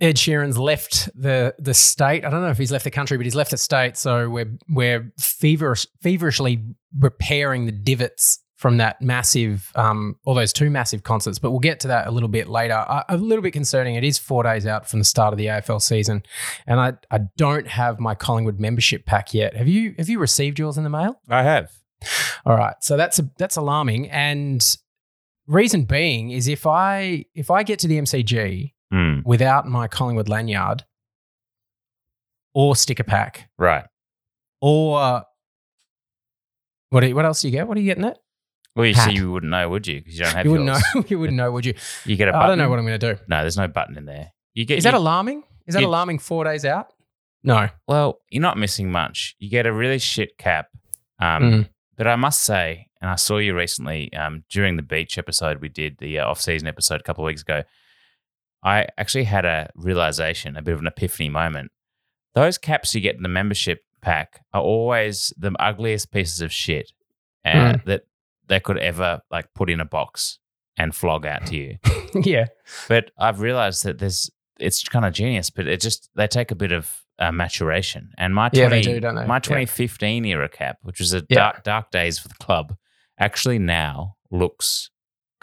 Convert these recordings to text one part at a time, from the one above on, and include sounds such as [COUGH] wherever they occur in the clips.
Ed Sheeran's left the the state. I don't know if he's left the country, but he's left the state. So we're we're feverish, feverishly repairing the divots from that massive, um, all those two massive concerts. But we'll get to that a little bit later. A little bit concerning. It is four days out from the start of the AFL season, and I I don't have my Collingwood membership pack yet. Have you Have you received yours in the mail? I have. All right, so that's a, that's alarming, and reason being is if I if I get to the MCG Mm, without my Collingwood lanyard or sticker pack right. or what do you- what else do you get? What are you getting at? Well, you Hat. see, you wouldn't know, would you? Because you don't [LAUGHS] have You wouldn't yours. know. [LAUGHS] you wouldn't know, would you? You get a button. I don't know what I'm going to do. No, there's no button in there. You get. Is that alarming? Is that you- alarming? Four days out? No. Well, you're not missing much. You get a really shit cap. Um, Mm. But I must say, and I saw you recently um, during the beach episode we did, the uh, off-season episode a couple of weeks ago. I actually had a realization, a bit of an epiphany moment. Those caps you get in the membership pack are always the ugliest pieces of shit uh, that they could ever like put in a box and flog out to you. [LAUGHS] yeah. But I've realized that there's it's kind of genius, but it just they take a bit of uh, maturation. And my 20, Yeah, they do, don't they? my Yeah. 2015 era cap, which was a Yeah. dark dark days for the club, actually now looks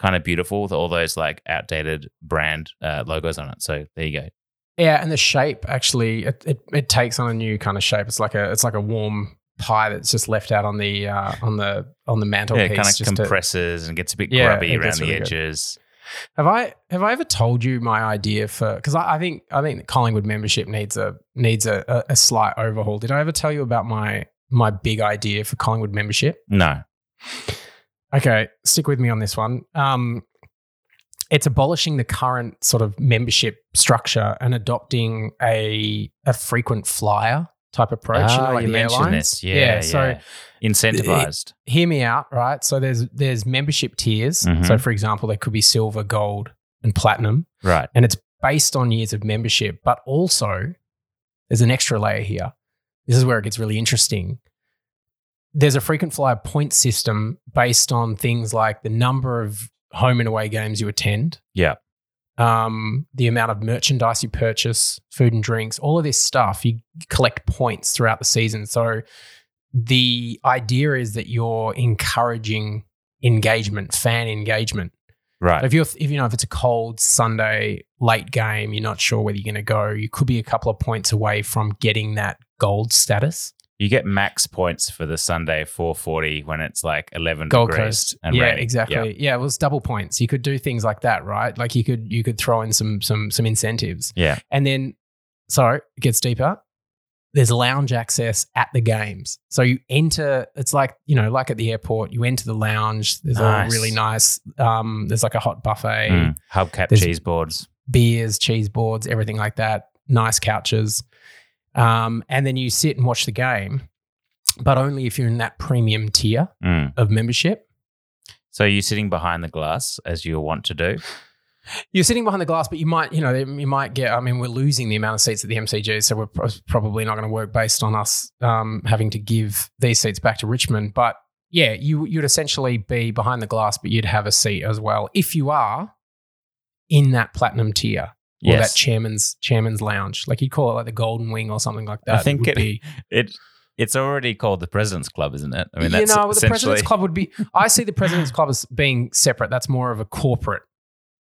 kind of beautiful with all those like outdated brand uh, logos on it. So there you go. Yeah, and the shape actually it, it, it takes on a new kind of shape. It's like a it's like a warm pie that's just left out on the uh, on the on the Yeah, mantelpiece. it kind of just to- compresses and gets a bit Yeah, grubby around the really good. edges. Have I have I ever told you my idea for because I, I think I think Collingwood membership needs a needs a, a, a slight overhaul. Did I ever tell you about my my big idea for Collingwood membership? No. Okay, stick with me on this one. Um, it's abolishing the current sort of membership structure and adopting a a frequent flyer type approach. you know, Ah, like you mentioned airlines. this. Yeah, yeah. So Incentivized. hear me out, right? So there's there's membership tiers. Mhm. So for example, there could be silver, gold, and platinum. right. and it's based on years of membership. But also, there's an extra layer here. This is where it gets really interesting. There's a frequent flyer point system based on things like the number of home and away games you attend, Yeah. um, the amount of merchandise you purchase, food and drinks, all of this stuff. You collect points throughout the season. So the idea is that you're encouraging engagement, fan engagement. Right. If you're, if you know, if it's a cold Sunday late game, you're not sure whether you're going to go. You could be a couple of points away from getting that gold status. You get max points for the Sunday 440 when it's like 11 Gold degrees Coast, and yeah, raining. exactly. Yeah. it was double points. You could do things like that, right? Like you could you could throw in some some some incentives, Yeah. and then sorry, it gets deeper. There's lounge access at the games, so you enter. It's like you know, like at the airport, you enter the lounge. There's Nice. all really nice. Um, there's like a hot buffet. Mm. Hubcap cheese boards. beers, cheese boards, everything like that, nice couches. Um, and then you sit and watch the game, but only if you're in that premium tier Mm. of membership. So you're sitting behind the glass as you want to do. You're sitting behind the glass, but you might, you know, you might get. I mean, we're losing the amount of seats at the MCG, so we're pro- probably not going to work based on us um, having to give these seats back to Richmond. But yeah, you you'd essentially be behind the glass, but you'd have a seat as well if you are in that platinum tier or that chairman's chairman's lounge, like you'd call it like the Golden Wing or something like that. I think would it- be. [LAUGHS] It it's already called the President's Club, isn't it? I mean, you know, the President's Club would be. I see the President's Club as being separate. That's more of a corporate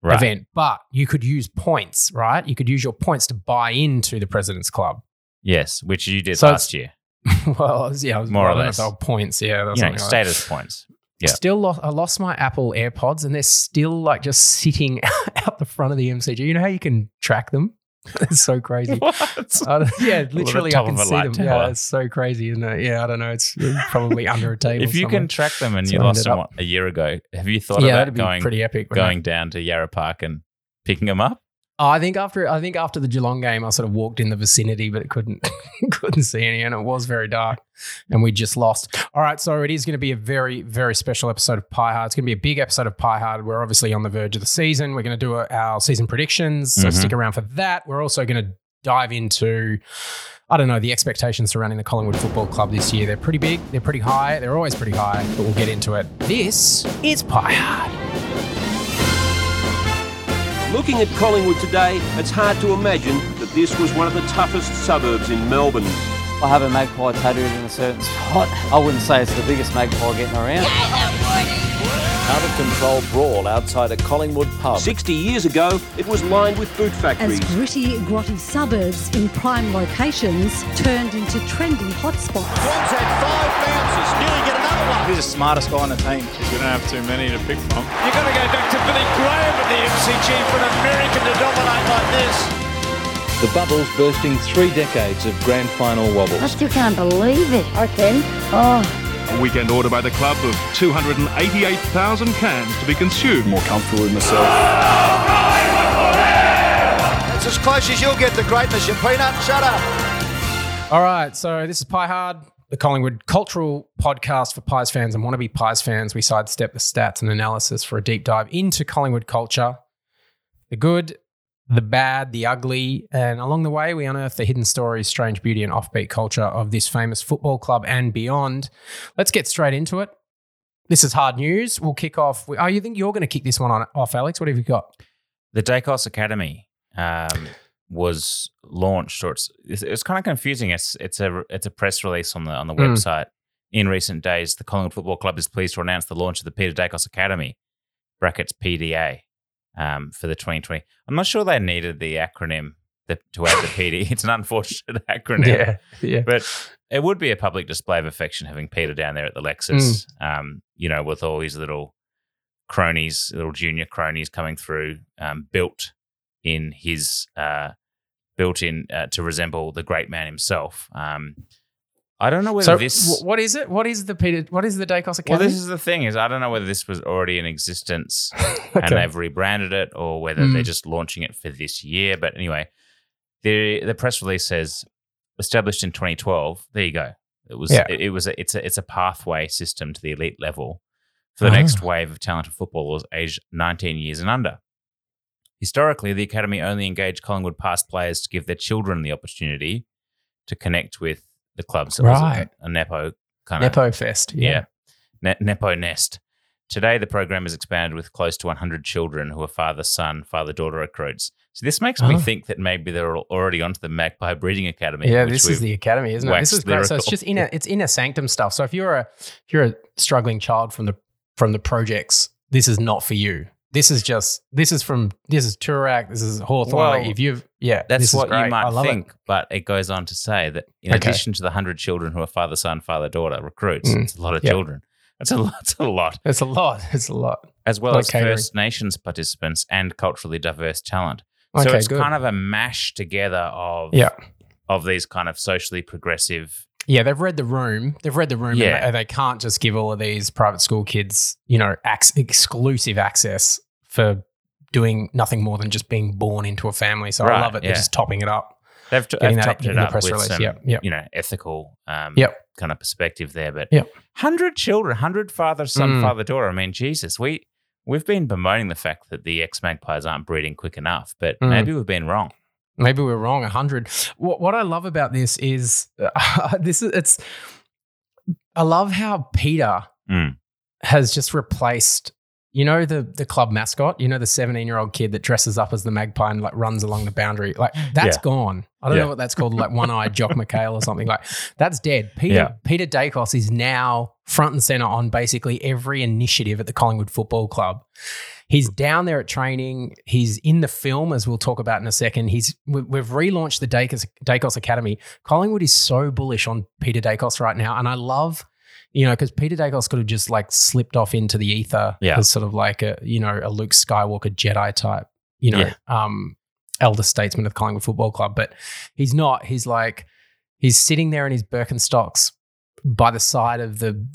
right. event, but you could use points, right? You could use your points to buy into the President's Club. Yes, which you did So last year. [LAUGHS] well, yeah, I was More or I don't know if less. points. Yeah, You know, like status points. Yeah. Still, lost, I lost my Apple AirPods, and they're still like just sitting [LAUGHS] out the front of the MCG. You know how you can track them? [LAUGHS] it's so crazy. [LAUGHS] Yeah, literally, I can see them. tower. Yeah, it's so crazy, isn't it? Yeah, I don't know. It's probably under a table. if you somewhere. can track them and you lost them a year ago, have you thought yeah, about going pretty epic. going down to Yarra Park and picking them up? Oh, I think after I think after the Geelong game, I sort of walked in the vicinity, but it couldn't [LAUGHS] couldn't see any, and it was very dark, and we just lost. All right, so it is going to be a very very special episode of Pie Hard. It's going to be a big episode of Pie Hard. We're obviously on the verge of the season. We're going to do our season predictions, so Mhm. stick around for that. We're also going to dive into. I don't know the expectations surrounding the Collingwood Football Club this year. They're pretty big. They're pretty high. They're always pretty high, but we'll get into it. This is Pie Hard. Looking at Collingwood today, it's hard to imagine that this was one of the toughest suburbs in Melbourne. I have a magpie tattooed in a certain [LAUGHS] spot. I wouldn't say it's the biggest magpie getting around. Out of control brawl outside a Collingwood pub. 60 years ago, it was lined with boot factories. As gritty, grotty suburbs in prime locations turned into trendy hotspots. One's had five bounces, nearly get another one. The smartest guy on the team? We don't have too many to pick from. You've got to go back to Billy Graham at the MCG for an American to dominate like this. The Bubbles bursting three decades of grand final wobbles. I still can't believe it. I can. Oh. A weekend order by the club of 288,000 cans to be consumed. More comfortable with myself. It's as close as you'll get to greatness, you peanut. Shut up. All right, so this is Pie Hard, the Collingwood cultural podcast for Pies fans and wannabe Pies fans. We sidestep the stats and analysis for a deep dive into Collingwood culture, the good, the bad, the ugly, and along the way, we unearth the hidden stories, strange beauty, and offbeat culture of this famous football club and beyond. Let's get straight into it. This is hard news. We'll kick off. Oh, you think you're going to kick this one on, off, Alex? What have you got? The Daicos Academy um, was launched, or it's it's, it's kind of confusing. It's it's a it's a press release on the on the Mm. website. In recent days, the Collingwood Football Club is pleased to announce the launch of the Peter Daicos Academy (brackets PDA) um, for the 2020. I'm not sure they needed the acronym that, to add the [LAUGHS] PD. It's an unfortunate [LAUGHS] acronym. yeah. yeah. But it would be a public display of affection having Peter down there at the Lexus, um, you know, with all these little cronies, little junior cronies coming through, um, built in his, uh, built in uh, to resemble the great man himself. Um, I don't know whether So, this. wh- what is it? What is the Peter? What is the Daicos well, this is the thing is I don't know whether this was already in existence [LAUGHS] and they've rebranded it or whether Mm. they're just launching it for this year. But anyway, the the press release says established in 2012. There you go. It was Yeah. it, it was a, it's a it's a pathway system to the elite level for the Ah. next wave of talented footballers aged 19 years and under. Historically, the academy only engaged Collingwood past players to give their children the opportunity to connect with the club. So was a- Right. a, nepo kind of Nepo Fest. yeah. Ne- Nepo Nest. Today, the program is expanded with close to 100 children who are father son, father daughter recruits. So this makes me Oh. think that maybe they're already onto the Magpie Breeding Academy. Yeah, which this is the academy, isn't it? This is great. So it's just inner, [LAUGHS] it's inner sanctum stuff. So if you're a if you're a struggling child from the from the projects, this is not for you. This is just this is from this is Toorak, this is Hawthorn. like Well, if you've yeah, That's what you might love it. think, but it goes on to say that in Okay. addition to the 100 children who are father son, father daughter recruits, Mm. it's a lot of Yep. children. That's a lot. That's a lot. It's a lot. It's a lot. As well Like as catering. First Nations participants and culturally diverse talent. so Okay, it's good. kind of a mash together of Yeah. of these kind of socially progressive Yeah, they've read the room. They've read the room, Yeah. and they, they can't just give all of these private school kids, you know, ac- exclusive access for doing nothing more than just being born into a family. So I love it. They're just topping it up. They've, t- they've topped in it the up press with release. some, Yep, yep. you know, ethical um, Yep. kind of perspective there. But Yep. hundred children, hundred father, son, Mm. father, daughter. I mean, Jesus, we we've been bemoaning the fact that the ex magpies aren't breeding quick enough, but Mm. maybe we've been wrong. Maybe we're wrong. A hundred. What what I love about this is [LAUGHS] this is it's. I love how Peter Mm. has just replaced. You know the the club mascot. You know the seventeen year old kid that dresses up as the magpie and like runs along the boundary. Like [GASPS] that's Yeah. gone. I don't Yeah. know what that's called. Like one eyed Jock [LAUGHS] McHale or something. Like that's dead. Peter Yeah. Peter Daicos is now front and center on basically every initiative at the Collingwood Football Club. He's down there at training. He's in the film, as we'll talk about in a second. He's we- we've relaunched the Daicos, Daicos Academy. Collingwood is so bullish on Peter Daicos right now, and I love, you know, because Peter Daicos could have just like slipped off into the ether Yeah. as sort of like a you know a Luke Skywalker Jedi type, you know, Yeah. um, elder statesman of the Collingwood Football Club, but he's not. He's like he's sitting there in his Birkenstocks by the side of the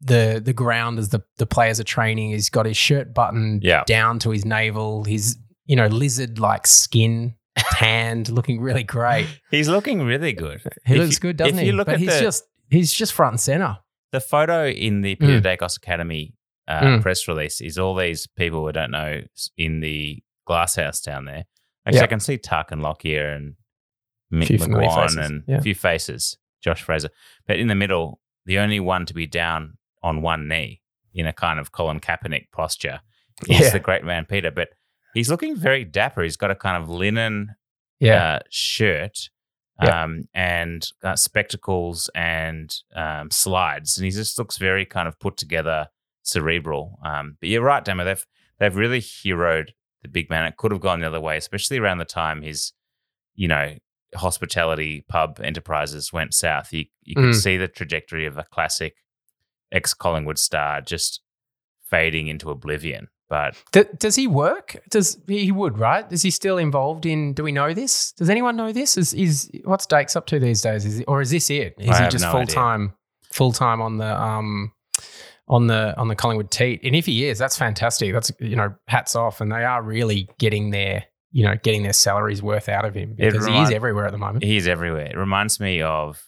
the the ground as the the players are training. He's got his shirt buttoned Yeah. down to his navel. His you know lizard like skin [LAUGHS] tanned, looking really great. He's looking really good. He If looks you- good, doesn't he? but he's the- just he's just front and center. The photo in the Peter Mm. Daicos Academy uh, Mm. press release is all these people we don't know in the glass house down there. Actually, Yeah. I can see Tuck and Lockyer and Mick McGuane and yeah. a few faces, Josh Fraser. But in the middle, the only one to be down on one knee in a kind of Colin Kaepernick posture is Yeah. the great man Peter. But he's looking very dapper. He's got a kind of linen Yeah. uh, shirt Yeah. um, and got spectacles and um, slides, and he just looks very kind of put together, cerebral. Um, but you're right, Demo. They've they've really heroed the big man. It could have gone the other way, especially around the time his, you know, hospitality pub enterprises went south. You you could Mm. see the trajectory of a classic ex Collingwood star just fading into oblivion. But D- does he work? Does he would right? Is he still involved in? Do we know this? Does anyone know this? Is is what's Dakes up to these days? Is he, or is this it? Is I he just no full idea. time, full time on the um on the on the Collingwood teat? And if he is, that's fantastic. That's you know hats off, and they are really getting their you know getting their salaries worth out of him because he is everywhere at the moment. he's everywhere. It reminds me of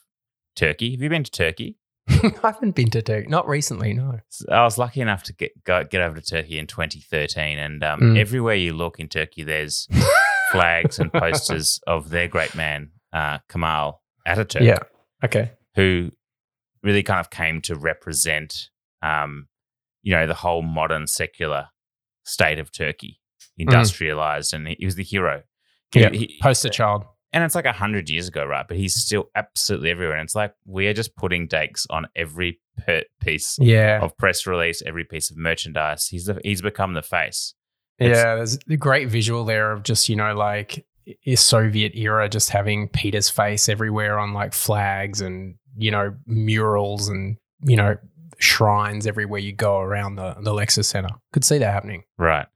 Turkey. Have you been to Turkey? [LAUGHS] I haven't been to Turkey, not recently. No. I was lucky enough to get go, get over to Turkey in 2013, and um, Mm. everywhere you look in Turkey, there's [LAUGHS] flags and posters of their great man uh, Kemal Ataturk, Yeah. Okay. who really kind of came to represent, um, you know, the whole modern secular state of Turkey, industrialized, and he, he was the hero. He- Yeah. he- Poster child. And it's like a hundred years ago, right? But he's still absolutely everywhere, and it's like we are just putting Dakes on every piece Yeah. of press release, every piece of merchandise. He's the, he's become the face. It's- Yeah, there's a great visual there of just, you know, like Soviet era, just having Peter's face everywhere on like flags and, you know, murals and, you know, shrines everywhere you go around the, the Lexus Center. Could see that happening. Right.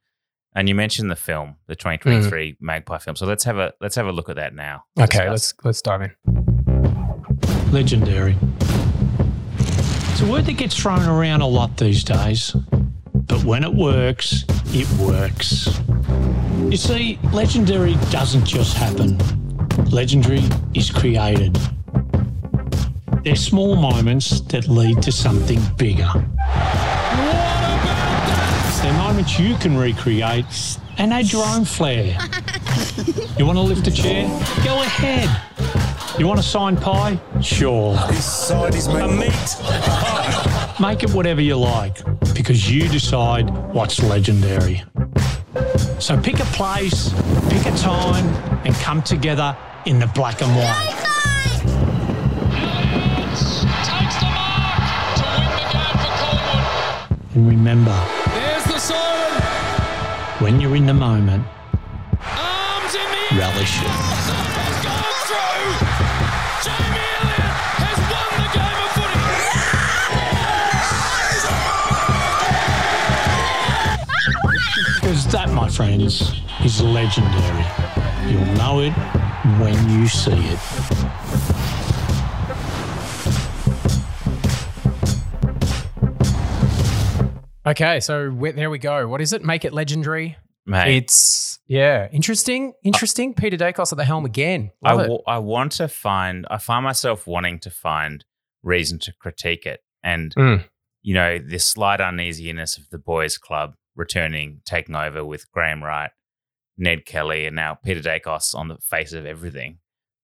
And you mentioned the film, the 2023 mm. Magpie film. So let's have a let's have a look at that now. Okay, discuss. let's let's dive in. Legendary. It's a word that gets thrown around a lot these days, but when it works, it works. You see, legendary doesn't just happen, legendary is created. They're small moments that lead to something bigger. They're moments you can recreate and add your own flair. [LAUGHS] You want to lift a chair? Go ahead. You want a signed pie? Sure. This side is my meat. Make it whatever you like because you decide what's legendary. So pick a place, pick a time, and come together in the black and white. And remember, There's the siren. when you're in the moment, Arms in the relish it. Has gone through. Jamie Elliott has won the game of footy. Because that, my friends, is legendary. You'll know it when you see it. Okay, so there we go. What is it? Make it legendary. Mate, It's yeah, interesting, interesting. Peter Daicos at the helm again. I, Love w- I want to find I find myself wanting to find reason to critique it. And Mm. you know, this slight uneasiness of the boys club returning, taking over with Graham Wright, Ned Kelly, and now Peter Daicos on the face of everything.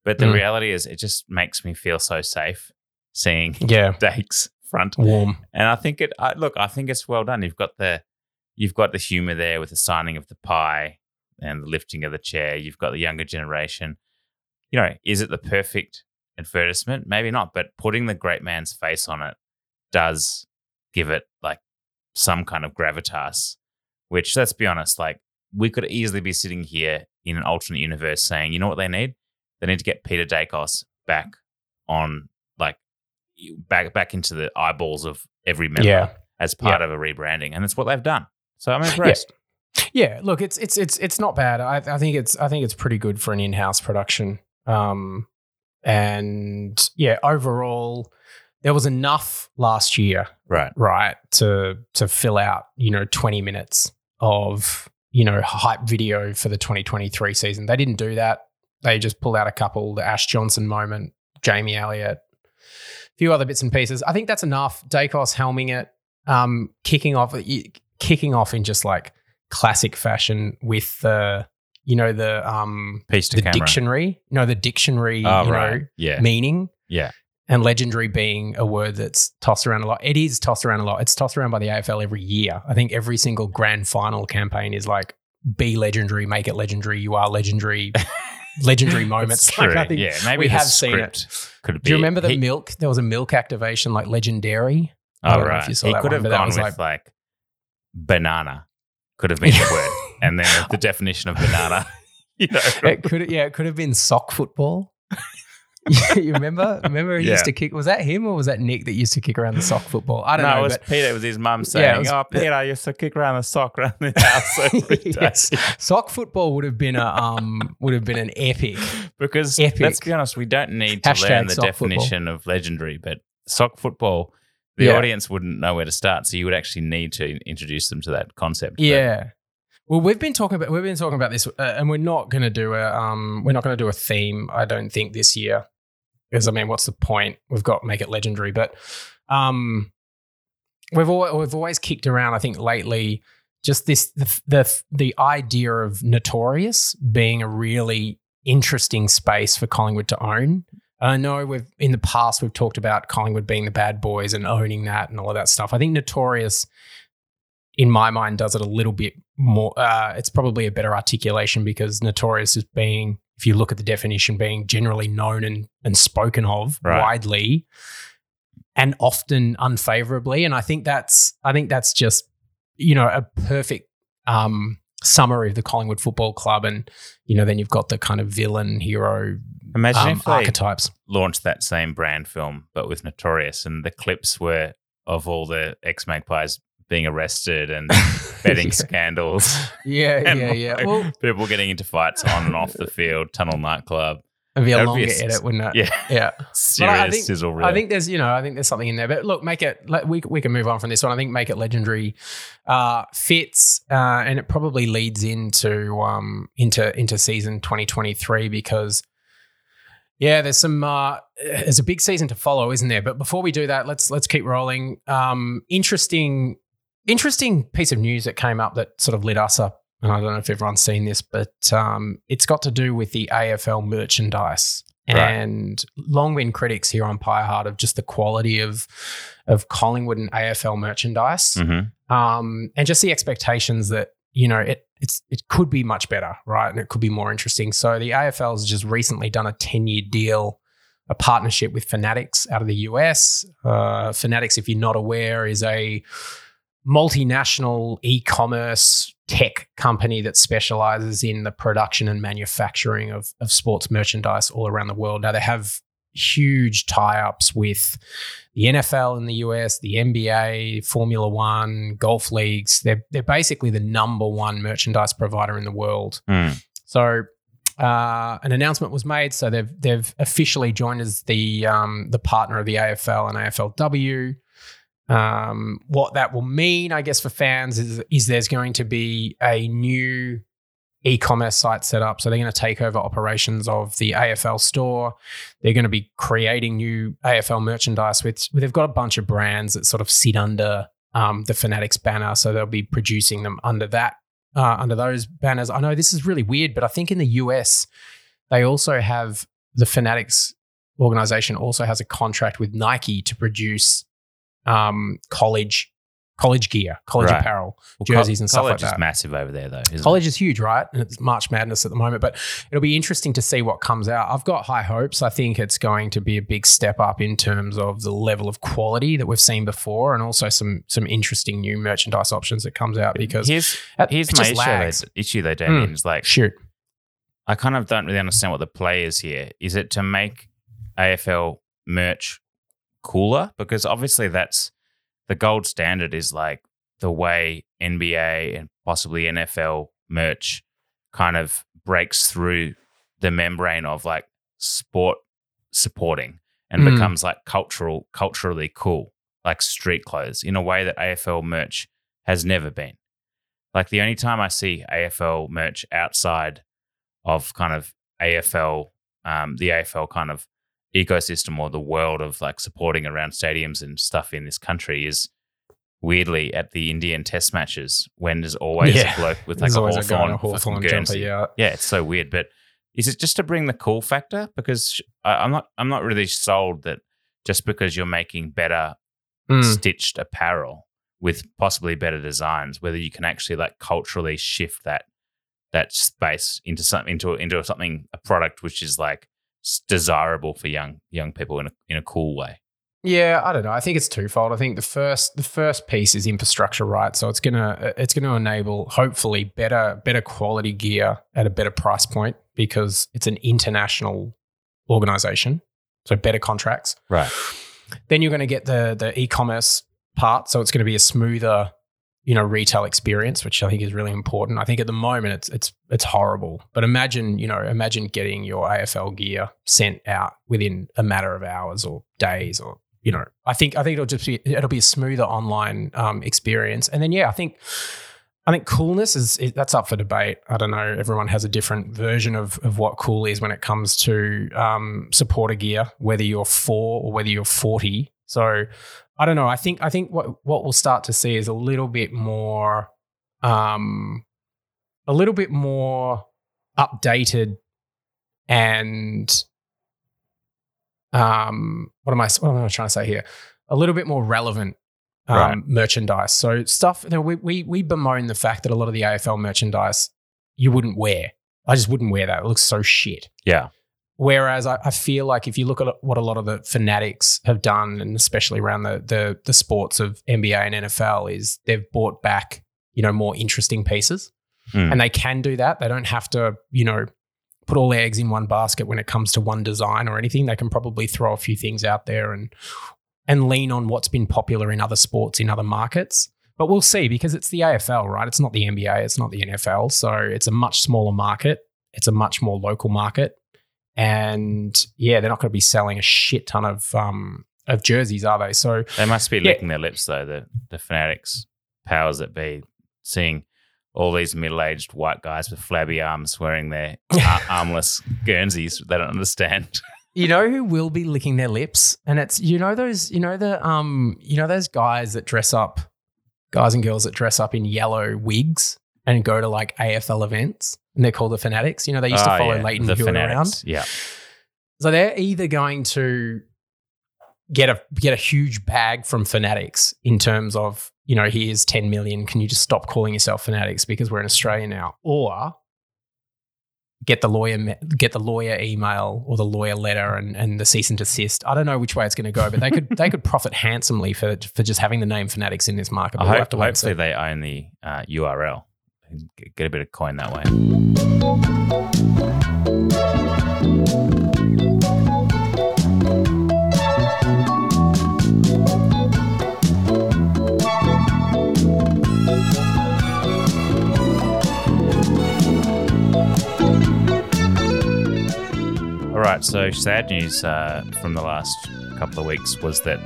But the Mm. reality is it just makes me feel so safe seeing Yeah, [LAUGHS] Dake's front warm. And I think it. I, look, I think it's well done. You've got the, you've got the humor there with the signing of the pie and the lifting of the chair. You've got the younger generation. You know, is it the perfect advertisement? Maybe not, but putting the great man's face on it does give it like some kind of gravitas. Which, let's be honest, like we could easily be sitting here in an alternate universe saying, you know what they need? They need to get Peter Daicos back on back back into the eyeballs of every member Yeah. as part of a rebranding, and that's what they've done. So I'm impressed. Yeah, look, it's it's it's it's not bad. I, I think it's I think it's pretty good for an in-house production. Um, and yeah, overall, there was enough last year, Right. right, to to fill out you know twenty minutes of you know hype video for the 2023 season. They didn't do that. They just pulled out a couple, the Ash Johnson moment, Jamie Elliott, few other bits and pieces. I think that's enough. Daicos helming it, um, kicking off, kicking off in just like classic fashion with the, you know, the um, Piece to the camera. dictionary. No, the dictionary, Oh, you right. know, Yeah. meaning. Yeah. And legendary being a word that's tossed around a lot. It is tossed around a lot. It's tossed around by the AFL every year. I think every single grand final campaign is like be legendary, make it legendary. You are legendary. [LAUGHS] legendary [LAUGHS] moments. Like. I think yeah, maybe we have seen it. Could be. Do you remember the he, milk? There was a milk activation like legendary. Oh don't know if right, you saw he could one, have gone with like- like, banana. Could have been the word, [LAUGHS] and then the definition of banana. [LAUGHS] You know, It could yeah, it could have been sock football. [LAUGHS] you remember? Remember he used to kick was that him or was that Nick that used to kick around the sock football? I don't no, know. it was but Peter. It was his mum saying, Yeah, was- "Oh, Peter, I used to kick around the sock around the house [LAUGHS] every day." yes. Sock football would have been a um would have been an epic. Because Epic. let's be honest, we don't need to Hashtag learn the definition of legendary, but sock football, the Yeah. audience wouldn't know where to start. So you would actually need to introduce them to that concept. Yeah. Well, we've been talking about we've been talking about this, uh, and we're not going to do a um we're not going to do a theme. I don't think this year, because I mean, what's the point? We've got make it legendary, but um, we've always, we've always kicked around. I think lately, just this the the the idea of notorious being a really interesting space for Collingwood to own. I know we've in the past we've talked about Collingwood being the bad boys and owning that and all of that stuff. I think notorious in my mind does it a little bit more uh, it's probably a better articulation because notorious is being if you look at the definition being generally known and, and spoken of Right. widely and often unfavorably and i think that's i think that's just you know a perfect um summary of the collingwood football club and you know then you've got the kind of villain hero Imagine um, if they archetypes launched that same brand film, but with Notorious, and the clips were of all the ex magpies being arrested and [LAUGHS] betting Yeah. scandals. yeah [LAUGHS] yeah yeah like well people getting into fights on and off the field, tunnel nightclub. it'd be a That'd longer a s- edit wouldn't it Yeah, yeah [LAUGHS] serious I think, sizzle reel. I think there's, you know, I think there's something in there. But look, make it. We we can move on from this one. I think make it legendary uh, fits, uh, and it probably leads into um into into season 2023 because. Yeah, there's some. Uh, there's a big season to follow, isn't there? But before we do that, let's let's keep rolling. Um, interesting, interesting piece of news that came up that sort of lit us up, and I don't know if everyone's seen this, but um, it's got to do with the AFL merchandise. Right. And long been critics here on Pie Hard of just the quality of of Collingwood and AFL merchandise, Mhm. um, and just the expectations that you know it it's it could be much better, right? And it could be more interesting. So the AFL has just recently done a ten year deal, a partnership with Fanatics out of the US. Uh, Fanatics, if you're not aware, is a multinational e-commerce tech company that specializes in the production and manufacturing of, of sports merchandise all around the world. Now they have huge tie-ups with the NFL in the US, the NBA, Formula One, golf leagues. They're they're basically the number one merchandise provider in the world. Mm. So uh, an announcement was made. So they've they've officially joined as the um, the partner of the AFL and AFLW. Um, what that will mean, I guess, for fans is is there's going to be a new e-commerce site set up. So they're going to take over operations of the AFL store. They're going to be creating new AFL merchandise. With they've got a bunch of brands that sort of sit under um, the Fanatics banner. So they'll be producing them under that uh, under those banners. I know this is really weird, but I think in the US they also have the Fanatics organization also has a contract with Nike to produce um, college college gear, college Right. apparel, Well, jerseys and stuff like that. college is massive over there, though. College is huge, right? And it's March Madness at the moment, but it'll be interesting to see what comes out. I've got high hopes. I think it's going to be a big step up in terms of the level of quality that we've seen before, and also some some interesting new merchandise options that comes out because here's it- here's it my just issue, lags. though, issue though, Damien. Mm. Is like shoot. I kind of don't really understand what the play is here. Is it to make AFL merch cooler? Because obviously that's the gold standard is like the way NBA and possibly NFL merch kind of breaks through the membrane of like sport supporting and Mm. becomes like cultural culturally cool, like street clothes in a way that AFL merch has never been. Like the only time I see AFL merch outside of kind of AFL, um, the AFL kind of ecosystem or the world of like supporting around stadiums and stuff in this country is weirdly at the Indian test matches when there's always Yeah. a bloke with [LAUGHS] like There's a always a guy in Hawthorn, a Hawthorn jumper, yeah. yeah, it's so weird. But is it just to bring the cool factor? Because I, I'm not, I'm not really sold that just because you're making better Mm. stitched apparel with possibly better designs, whether you can actually like culturally shift that that space into something into into something a product which is like desirable for young young people in a in a cool way. Yeah, I don't know. I think it's twofold. I think the first the first piece is infrastructure, right? So it's gonna uh, it's gonna enable hopefully better better quality gear at a better price point because it's an international organization. So better contracts. Right. Then you're going to get the the e-commerce part, so it's going to be a smoother, you know, retail experience, which I think is really important. I think at the moment it's it's it's horrible, but imagine you know imagine getting your AFL gear sent out within a matter of hours or days or you know I think I think it'll just be it'll be a smoother online um, experience, and then yeah, I think. I think coolness is, that's up for debate. I don't know. Everyone has a different version of, of what cool is when it comes to um, supporter gear, whether you're four or whether you're forty. So I don't know. I think I think what what we'll start to see is a little bit more, um, a little bit more updated and um, what am I what am I trying to say here? A little bit more relevant um, Right. merchandise. So stuff you know, we, we we bemoan the fact that a lot of the AFL merchandise you wouldn't wear. I just wouldn't wear that. It looks so shit. Yeah. Whereas I, I feel like if you look at what a lot of the fanatics have done, and especially around the the, the sports of NBA and NFL, is they've brought back you know more interesting pieces, Mm. and they can do that. They don't have to you know put all their eggs in one basket when it comes to one design or anything. They can probably throw a few things out there and and lean on what's been popular in other sports in other markets. But we'll see because it's the AFL, right? It's not the NBA, it's not the NFL, so it's a much smaller market. It's a much more local market, and yeah, they're not going to be selling a shit ton of um, of jerseys, are they? So They must be Yeah. licking their lips though, the the fanatics, powers that be, seeing all these middle aged white guys with flabby arms wearing their [LAUGHS] ar- armless Guernseys. They don't understand. You know who will be licking their lips, and it's you know those you know the um you know those guys that dress up, guys and girls that dress up in yellow wigs and go to like AFL events, and they're called the Fanatics. You know they used to Oh, follow yeah, Leighton the Hewitt fanatics. around. Yeah. So they're either going to get a get a huge bag from Fanatics in terms of you know here's ten million. Can you just stop calling yourself Fanatics because we're in Australia now, or get the lawyer get the lawyer email or the lawyer letter and, and the cease and desist. I don't know which way it's going to go, but they could they could profit handsomely for for just having the name Fanatics in this market. But I we'll hope, have to wait and hopefully they own the uh, URL and get- a bit of coin that way. All right, so sad news uh, from the last couple of weeks was that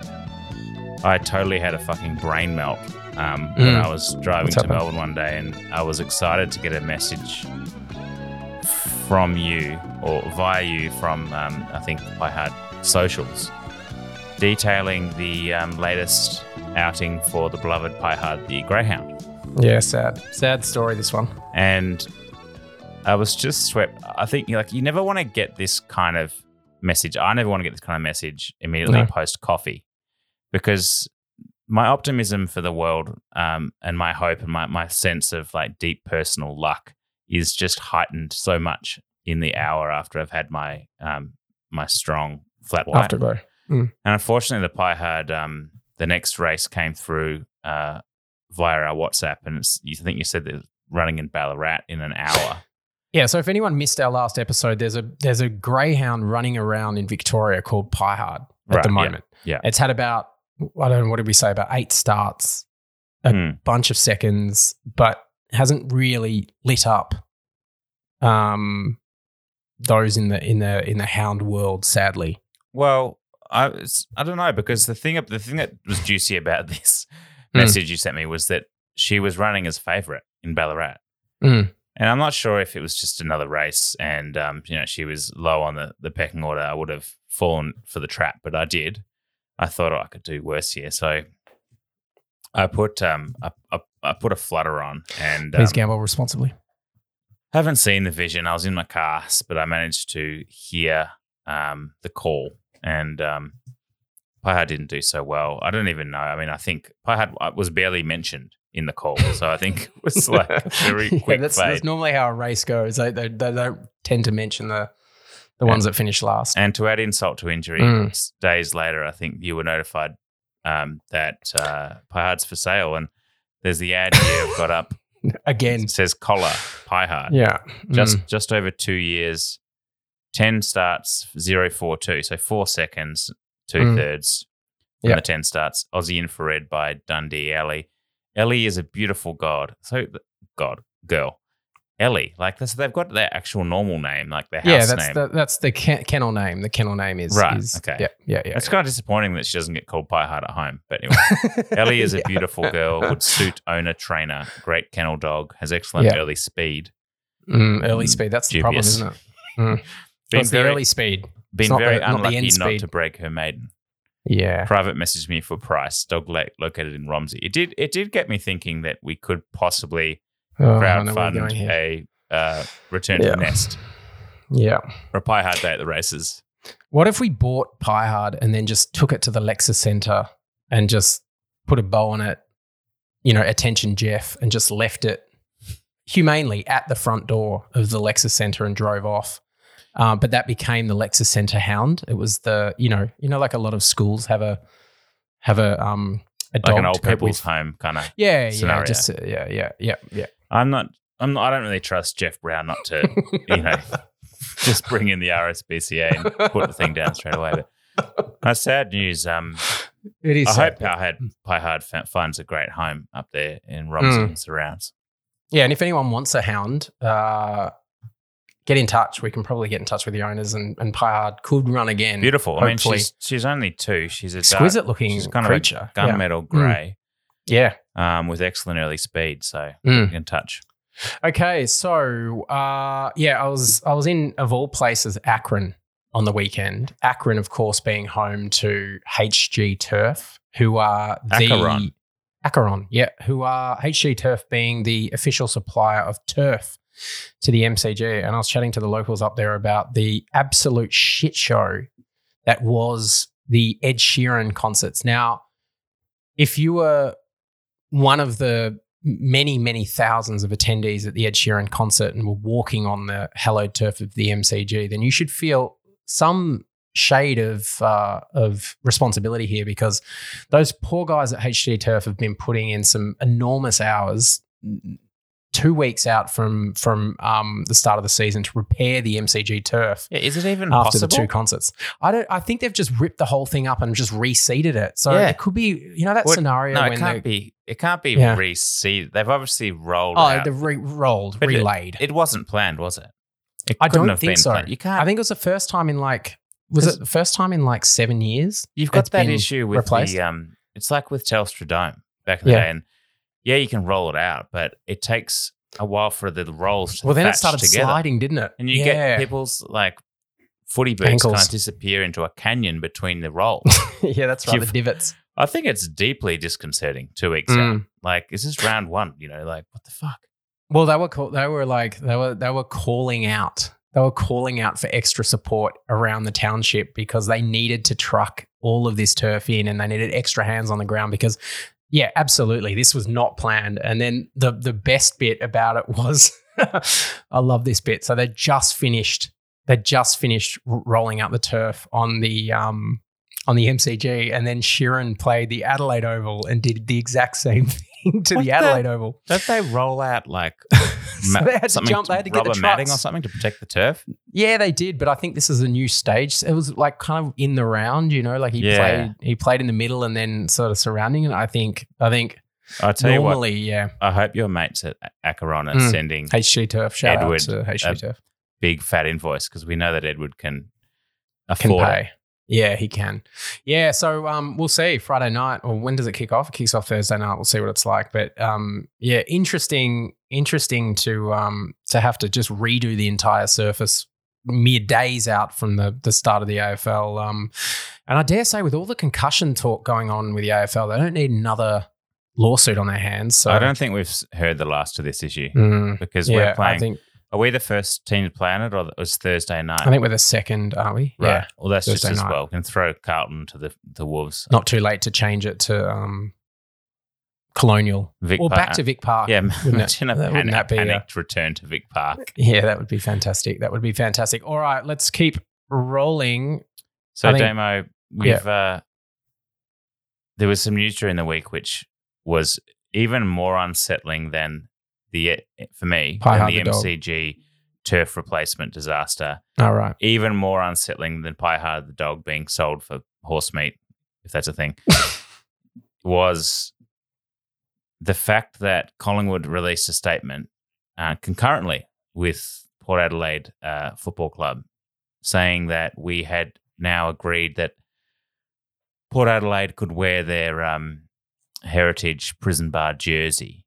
I totally had a fucking brain melt um, when Mm. I was driving What's to happened? Melbourne one day, and I was excited to get a message from you or via you from um, I think I had socials detailing the um, latest outing for the beloved Pie Hard, the Greyhound. Yeah, sad, sad story. This one. and I was just swept. I think like you never want to get this kind of message. I never want to get this kind of message immediately No. post coffee because my optimism for the world um, and my hope and my, my sense of like deep personal luck is just heightened so much in the hour after I've had my um, my strong flat white. Afterglow. Mm. And unfortunately, the pie had um, the next race came through uh, via our WhatsApp, and it's, you think you said that it running in Ballarat in an hour. Yeah, so if anyone missed our last episode, there's a there's a greyhound running around in Victoria called Pie Hard at Right, the yeah, moment. yeah. It's had about I don't know what did we say about eight starts, a Hmm. bunch of seconds, but hasn't really lit up um those in the in the in the hound world, sadly. Well, I was, I don't know because the thing the thing that was juicy about [LAUGHS] this Mm. message you sent me was that she was running as favourite in Ballarat. Mm. And I'm not sure if it was just another race and um, you know she was low on the, the pecking order. I would have fallen for the trap, but I did. I thought oh, I could do worse here, so I put um I, I, I put a flutter on and Please um, gamble responsibly. haven't seen the vision. I was in my car, but I managed to hear um, the call, and um, didn't do so well. I don't even know. I mean, I think Pie Hard was barely mentioned in the call. So I think it was like very [LAUGHS] Yeah, quick that's, fade. that's normally how a race goes. They, they, they don't tend to mention the the ones that finish last. And to add insult to injury, Mm. days later, I think you were notified um, that uh, Pie Hard's for sale, and there's the ad here I've got up. [LAUGHS] Again, It says collar Pie Hard. Yeah. just Mm. just over two years, ten starts, zero four two, so four seconds, two Mm. thirds. Yeah. the ten starts. Aussie infrared by Dundee Ellie. Ellie is a beautiful god. So god girl. Ellie, like this, they've got their actual normal name, like their house yeah, that's name. the that's the ken- kennel name. The kennel name is Right, is- okay. Yeah, yeah, yeah. It's kind of disappointing that she doesn't get called Pie Hard at home. But anyway, [LAUGHS] Ellie is a Yeah. beautiful girl, would [LAUGHS] suit owner, trainer, great kennel dog, has excellent Yeah. early speed. Mm, early speed. That's the problem, isn't it? Mm. [LAUGHS] Been the very- early speed. Been not very the- unlucky end not to break her maiden. Yeah. Private messaged me for price. Dog lo- located in Romsey. It did. It did get me thinking that we could possibly Oh, I know where you're going crowdfund a uh, return Yeah. to the nest Yeah. or a pie hard day at the races. What if we bought Pie Hard and then just took it to the Lexus Center and just put a bow on it, you know, attention Jeff, and just left it humanely at the front door of the Lexus Center and drove off. Um, but that became the Lexus Center Hound. It was the, you know, you know, like a lot of schools have a have a um a Like an old people's with. home kind of Yeah, yeah, scenario. just uh, yeah, yeah, yeah, yeah. I'm not. I'm. Not, I don't really trust Jeff Browne not to, you know, [LAUGHS] just bring in the RSPCA and put the thing down straight away. But that's sad news. Um, It is I sad. hope Pie Hard, Pie Hard fa- finds a great home up there in Romsey Mm. and surrounds. Yeah, and if anyone wants a hound, uh, get in touch. We can probably get in touch with the owners, and and Pie Hard could run again. Beautiful. I mean, she's she's only two. She's a dark- Exquisite looking she's kind creature. of a Yeah. gunmetal Mm. grey. Yeah. Um, with excellent early speed. So Mm. in touch. Okay, so uh, yeah, I was I was in of all places Akron on the weekend. Akron, of course, being home to HG Turf, who are the Acheron. Acheron, yeah, who are HG Turf being the official supplier of turf to the MCG. And I was chatting to the locals up there about the absolute shit show that was the Ed Sheeran concerts. Now, if you were one of the many, many thousands of attendees at the Ed Sheeran concert and were walking on the hallowed turf of the MCG, then you should feel some shade of uh, of responsibility here because those poor guys at HG Turf have been putting in some enormous hours. Two weeks out from from um, the start of the season to repair the MCG turf. Yeah, is it even after possible? the two concerts? I don't. I think they've just ripped the whole thing up and just reseeded it. So Yeah. it could be, you know, that scenario No, when it can't be. It can't be Yeah. reseeded. They've obviously rolled. oh, they've re- rolled, But it- relayed. It, wasn't planned, was it? It I don't have think been so. planned. You can't. I think it was the first time in like was it the first time in like seven years? You've got that issue with replaced? the um. It's like with Telstra Dome back in the day, and yeah, you can roll it out, but it takes a while for the rolls to well, then it started together. sliding, didn't it? and you yeah. get people's like footy boots Ankles. kind of disappear into a canyon between the rolls. [LAUGHS] yeah, that's right. The You've- divots. I think it's deeply disconcerting. Two weeks out, Mm. like is this round one? You know, like what the fuck? Well, they were call- they were like they were they were calling out. They were calling out for extra support around the township because they needed to truck all of this turf in and they needed extra hands on the ground because yeah, absolutely. This was not planned. And then the the best bit about it was [LAUGHS] I love this bit. So they just finished they just finished rolling out the turf on the um on the MCG and then Sheeran played the Adelaide Oval and did the exact same [LAUGHS] thing [LAUGHS] to What the the- Adelaide Oval. Don't they roll out like [LAUGHS] So they had to jump, they had to get the matting or something to protect the turf? Yeah, they did, but I think this is a new stage. It was like kind of in the round, you know, like he Yeah. played he played in the middle and then sort of surrounding it. I think I think I tell you what, normally, yeah. I hope your mates at Acheron are Mm. sending HG Turf, shout Edward out to HG Turf. big fat invoice because we know that Edward can Can afford pay. Yeah, he can. Yeah, so um, we'll see Friday night or when does it kick off? It kicks off Thursday night. We'll see what it's like. But um, yeah, interesting, interesting to um to have to just redo the entire surface mere days out from the the start of the AFL. Um, and I dare say, with all the concussion talk going on with the AFL, they don't need another lawsuit on their hands. So I don't think we've heard the last of this issue Mm, because yeah, we're playing. I think are we the first team to play on it, or it was Thursday night? I think we're the second, are we? right. Yeah, Well, that's Thursday just as night. well. We can throw Carlton to the the Wolves. not too late to change it to um Colonial Vic or back to Vic Park. Yeah, [LAUGHS] wouldn't it? a That- wouldn't that be, panicked return to Vic Park. Yeah, that would be fantastic. That would be fantastic. All right, let's keep rolling. So, I think- Damo, we've uh, there was some news during the week which was even more unsettling than the for me Pie the the. MCG turf replacement disaster. All right. Even more unsettling than Pie Hard the dog being sold for horse meat, if that's a thing, [LAUGHS] was the fact that Collingwood released a statement uh, concurrently with Port Adelaide uh, Football Club saying that we had now agreed that Port Adelaide could wear their um, heritage prison bar jersey,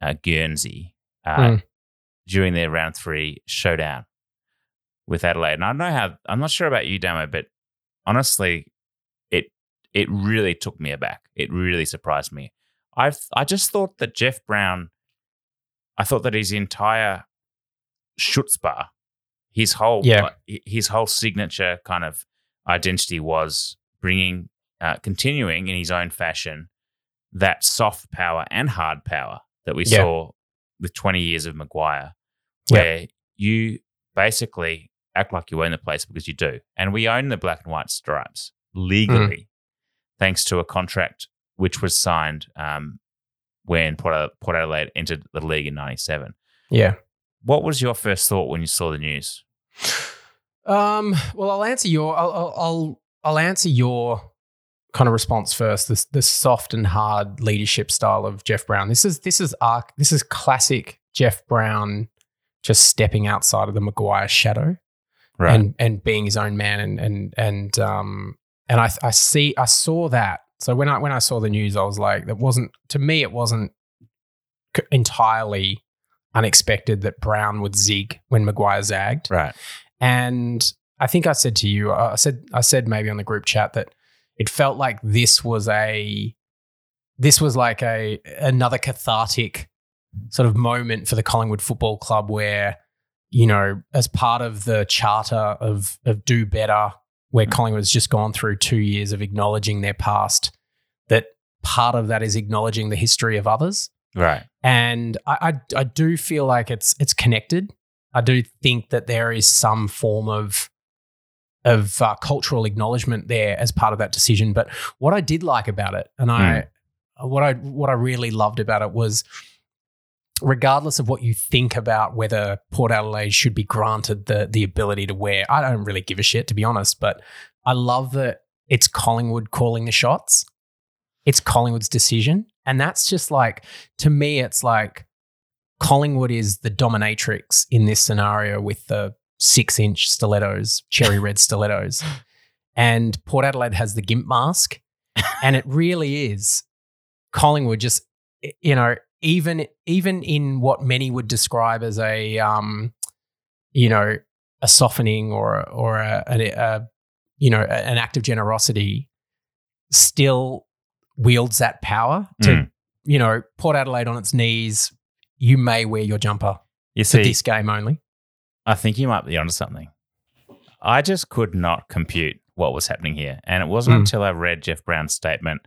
uh, Guernsey, uh, Mm. during their round three showdown with Adelaide. And I don't know how, I'm not sure about you, Damo, but honestly, it it really took me aback. It really surprised me. I I just thought that Jeff Browne, I thought that his entire chutzpah, his whole Yeah. his whole signature kind of identity was bringing, uh, continuing in his own fashion, that soft power and hard power that we Yeah. saw with 20 years of McGuire, Yeah. where you basically act like you own the place because you do. And we own the black and white stripes legally, thanks to a contract which was signed um, when Port, Port Adelaide entered the league in 97. Yeah. What was your first thought when you saw the news? Um, well, I'll answer your. I'll, I'll, I'll answer your kind of response first. This, the soft and hard leadership style of Jeff Browne. This is this is arc. This is classic Jeff Browne, just stepping outside of the McGuire shadow Right. and and being his own man. And and and um and I I see I saw that. So when I when I saw the news, I was like, that wasn't to me. It wasn't entirely unexpected that Browne would zig when McGuire zagged. right. And I think I said to you, I said, I said maybe on the group chat that it felt like this was a, this was like a another cathartic sort of moment for the Collingwood Football Club where, you know, as part of the charter of of do better, where mm. Collingwood's just gone through two years of acknowledging their past, that part of that is acknowledging the history of others Right. and I, I I do feel like it's it's connected. I do think that there is some form of of uh, cultural acknowledgement there as part of that decision. But what I did like about it, and I what I what I really loved about it was, regardless of what you think about whether Port Adelaide should be granted the the ability to wear, I don't really give a shit to be honest. But I love that it's Collingwood calling the shots it's Collingwood's decision. And that's just like, to me, it's like Collingwood is the dominatrix in this scenario with the six inch stilettos, cherry red [LAUGHS] stilettos. And Port Adelaide has the gimp mask. And it really is Collingwood just, you know, even even in what many would describe as a um, you know, a softening or or a, a, a you know, an act of generosity, still wields that power to, Mm. you know, Port Adelaide on its knees. You may wear your jumper You for this game only. I think you might be onto something. I just could not compute what was happening here. And it wasn't Mm. until I read Jeff Browne's statement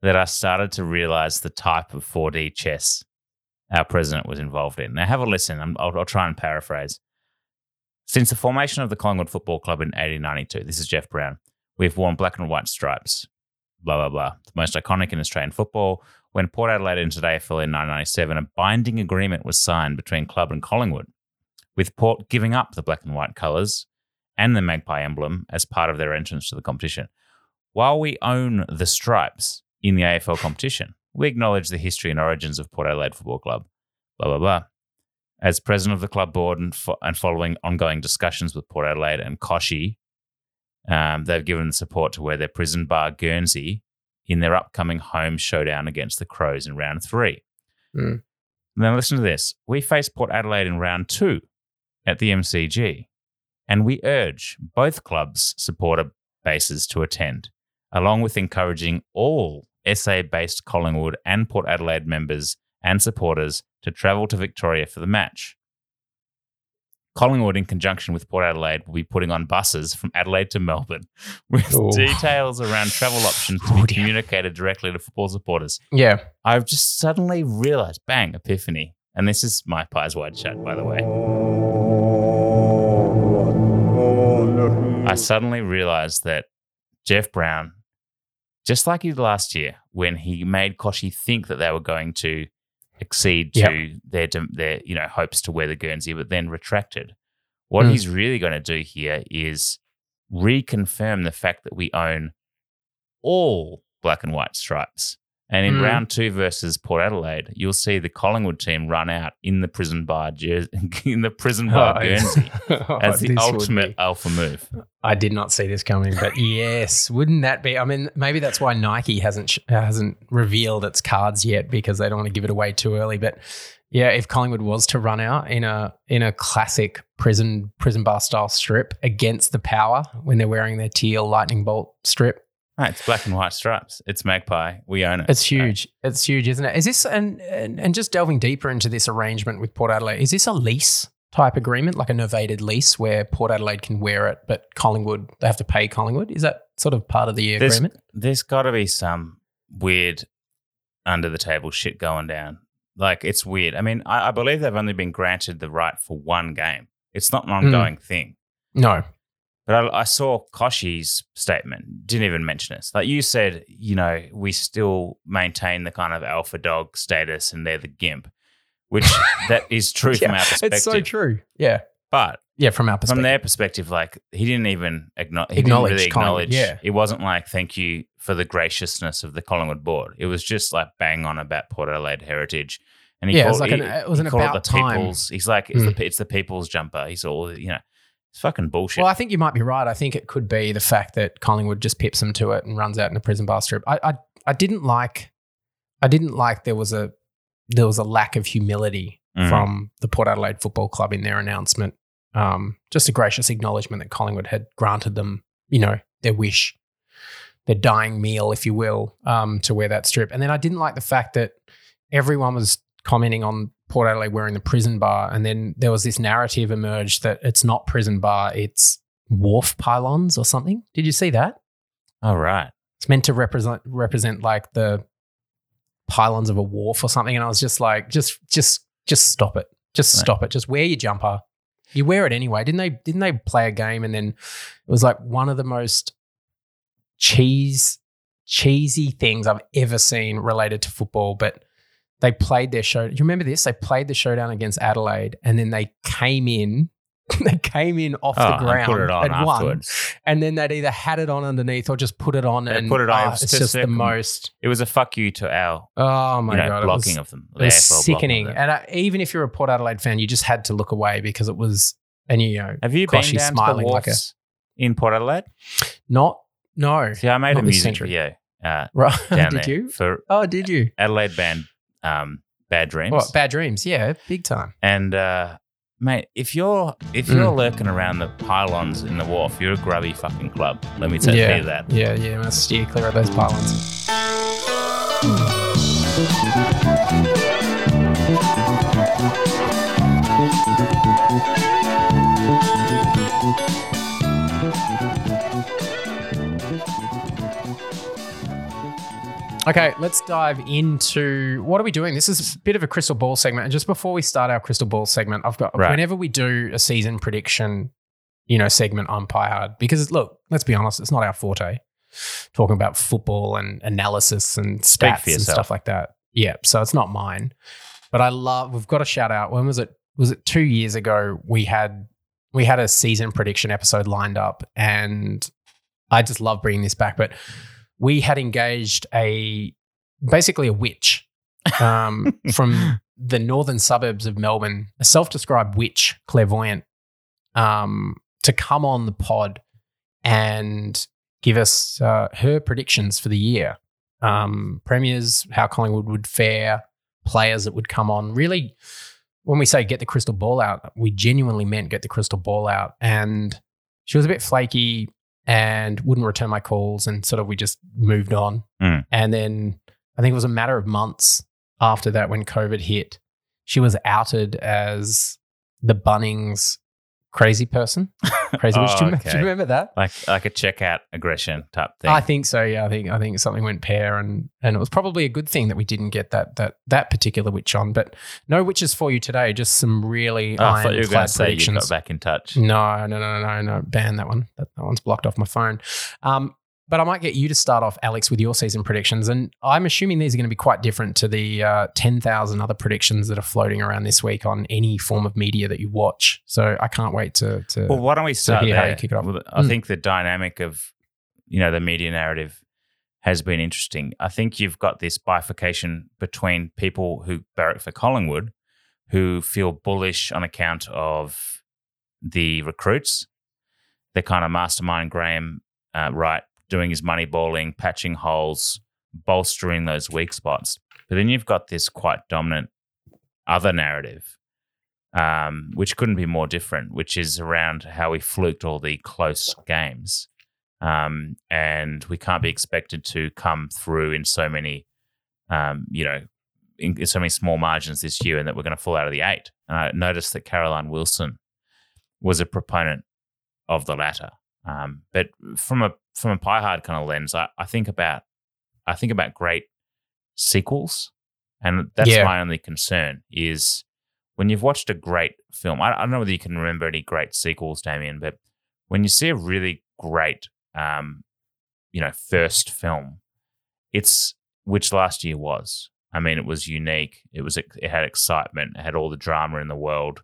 that I started to realize the type of 4D chess our president was involved in. Now, have a listen. I'm, I'll, I'll try and paraphrase. Since the formation of the Collingwood Football Club in 1892, this is Jeff Browne, we've worn black and white stripes, blah, blah, blah. The most iconic in Australian football. When Port Adelaide entered AFL in 1997, a binding agreement was signed between club and Collingwood, with Port giving up the black and white colours and the magpie emblem as part of their entrance to the competition. While we own the stripes in the AFL competition, we acknowledge the history and origins of Port Adelaide Football Club, blah, blah, blah. As president of the club board and, fo- and following ongoing discussions with Port Adelaide and Kochie, um, they've given support to wear their prison bar Guernsey in their upcoming home showdown against the Crows in round three. Mm. Now, listen to this. We face Port Adelaide in round two at the MCG, and we urge both clubs' supporter bases to attend, along with encouraging all SA based Collingwood and Port Adelaide members and supporters to travel to Victoria for the match. Collingwood, in conjunction with Port Adelaide, will be putting on buses from Adelaide to Melbourne [LAUGHS] with Oh. details around travel options to be communicated directly to football supporters. Yeah. I've just suddenly realized, bang, epiphany. And this is my pies wide shut, by the way. I suddenly realized that Jeff Browne, just like he did last year, when he made Kochie think that they were going to exceed to their their you know hopes to wear the Guernsey, but then retracted. What Mm. he's really going to do here is reconfirm the fact that we own all black and white stripes. And in Mm. round two versus Port Adelaide, you'll see the Collingwood team run out in the prison bar jersey, [LAUGHS] in the prison bar Oh, Guernsey [LAUGHS] Oh, as the ultimate alpha move. I did not see this coming, but yes, wouldn't that be? I mean, maybe that's why Nike hasn't sh- hasn't revealed its cards yet because they don't want to give it away too early. But yeah, if Collingwood was to run out in a in a classic prison prison bar style strip against the Power when they're wearing their teal lightning bolt strip, No, it's black and white stripes. It's Magpie. We own it. it's huge. It's huge, isn't it? Is this and, and and just delving deeper into this arrangement with Port Adelaide? Is this a lease type agreement, like a novated lease, where Port Adelaide can wear it, but Collingwood they have to pay Collingwood? Is that sort of part of the There's, agreement? there's got to be some weird under the table shit going down. Like it's weird. I mean, I, I believe they've only been granted the right for one game. It's not an Hmm. ongoing thing. No. But I, I saw Kochie's statement. Didn't even mention us. Like you said, you know, we still maintain the kind of alpha dog status, and they're the gimp, which [LAUGHS] that is true from our perspective. It's so true. Yeah. But Yeah, from our perspective. from their perspective, like he didn't even acknowledge. Acknowledge He didn't really acknowledge. yeah. It wasn't like thank you for the graciousness of the Collingwood board. It was just like bang on about Port Adelaide heritage. And he Yeah, it was like an- it was an about it the time. people's. He's like it's, Mm. the, it's the people's jumper. He's all you know. It's fucking bullshit. Well, I think you might be right. I think it could be the fact that Collingwood just pips them to it and runs out in a prison bar strip. I, I, I didn't like, I didn't like there was a, there was a lack of humility Mhm. from the Port Adelaide Football Club in their announcement. Um, just a gracious acknowledgement that Collingwood had granted them, you know, their wish, their dying meal, if you will, um, to wear that strip. And then I didn't like the fact that everyone was commenting on Port Adelaide wearing the prison bar, and then there was this narrative emerged that it's not prison bar, it's wharf pylons or something. Did you see that? all right. It's meant to represent represent like the pylons of a wharf or something. And I was just like, just just just stop it. Just Right. stop it. Just wear your jumper. You wear it anyway. Didn't they didn't they play a game and then it was like one of the most cheese cheesy things I've ever seen related to football, but they played their show. Do you remember this? They played the showdown against Adelaide and then they came in [LAUGHS] they came in off Oh, the and ground put it on and won. And then they'd either had it on underneath or just put it on They and put it on. ah, It was it's just the most It was a fuck you to our oh my you know, god, blocking was, of them. it was AFL blocking of sickening. And I, even if you're a Port Adelaide fan, you just had to look away because it was and you know Have you been down smiling to the like a in Port Adelaide? not no See, I made a music video uh, right [LAUGHS] did you for oh did you Adelaide band um, Bad Dreams. what bad dreams yeah big time And uh, mate, if you're if Mm. you're lurking around the pylons in the wharf, you're a grubby fucking club. Let me tell yeah you that. yeah yeah must steer clear of those pylons Okay, let's dive into what are we doing? This is a bit of a crystal ball segment. And just before we start our crystal ball segment, I've got Right. whenever we do a season prediction, you know, segment on Pie Hard, because look, let's be honest, it's not our forte. Talking about football and analysis and stats and stuff like that. Yeah, so it's not mine. But I love we've got a shout out. When was it? Was it two years ago? We had we had a season prediction episode lined up and I just love bringing this back. But we had engaged a basically a witch um, [LAUGHS] from the northern suburbs of Melbourne, a self-described witch, clairvoyant, um, to come on the pod and give us uh, her predictions for the year, um, premiers, how Collingwood would fare, players that would come on. Really, when we say get the crystal ball out, we genuinely meant get the crystal ball out. And she was a bit flaky and wouldn't return my calls, and sort of we just moved on. Mm. And then I think it was a matter of months after that when COVID hit, she was outed as the Bunnings Crazy person, [LAUGHS] crazy witch. Do, you, Oh, do you remember that? Like like a checkout aggression type thing. I think so. Yeah, I think I think something went pear, and and it was probably a good thing that we didn't get that that that particular witch on. But no witches for you today. Just some really Oh, I thought you were going to say you got back in touch. No, no, no, no, no, no. Ban that one. That, that one's blocked off my phone. Um, but I might get you to start off, Alex, with your season predictions. And I'm assuming these are going to be quite different to the uh, 10,000 other predictions that are floating around this week on any form of media that you watch. So I can't wait to. to Well, why don't we start there? how you kick it off. Well, I Mm. think the dynamic of you know the media narrative has been interesting. I think you've got this bifurcation between people who barrack for Collingwood, who feel bullish on account of the recruits, the kind of mastermind Graham uh, Wright doing his money balling, patching holes, bolstering those weak spots. But then you've got this quite dominant other narrative um, which couldn't be more different, which is around how we fluked all the close games. Um, and we can't be expected to come through in so many, um, you know, in, in so many small margins this year and that we're going to fall out of the eight. And I noticed that Caroline Wilson was a proponent of the latter. Um, but from a from a pie hard kind of lens, I, I think about I think about great sequels, and that's Yeah. my only concern is when you've watched a great film. I, I don't know whether you can remember any great sequels, Damien, but when you see a really great, um, you know, first film, it's which last year was. I mean, it was unique. It was it had excitement. It had all the drama in the world.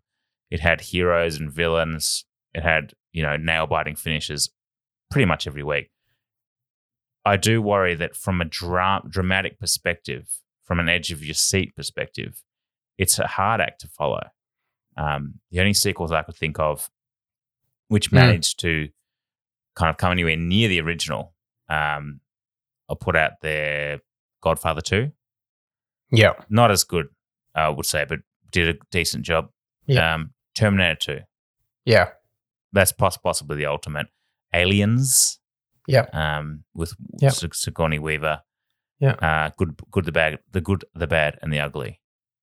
It had heroes and villains. It had you know nail biting finishes, pretty much every week. I do worry that from a dra- dramatic perspective, from an edge of your seat perspective, it's a hard act to follow. Um, the only sequels I could think of which Hmm. managed to kind of come anywhere near the original, um, I'll put out their Godfather 2. Yeah. Not as good, I would say, but did a decent job. Yeah. Um, Terminator 2. Yeah. That's poss- possibly the ultimate. Aliens. Yeah. Um, with Yep. Sig- Sigourney Weaver. Yeah. Uh, good, good, the bad, the good, the bad, and the ugly.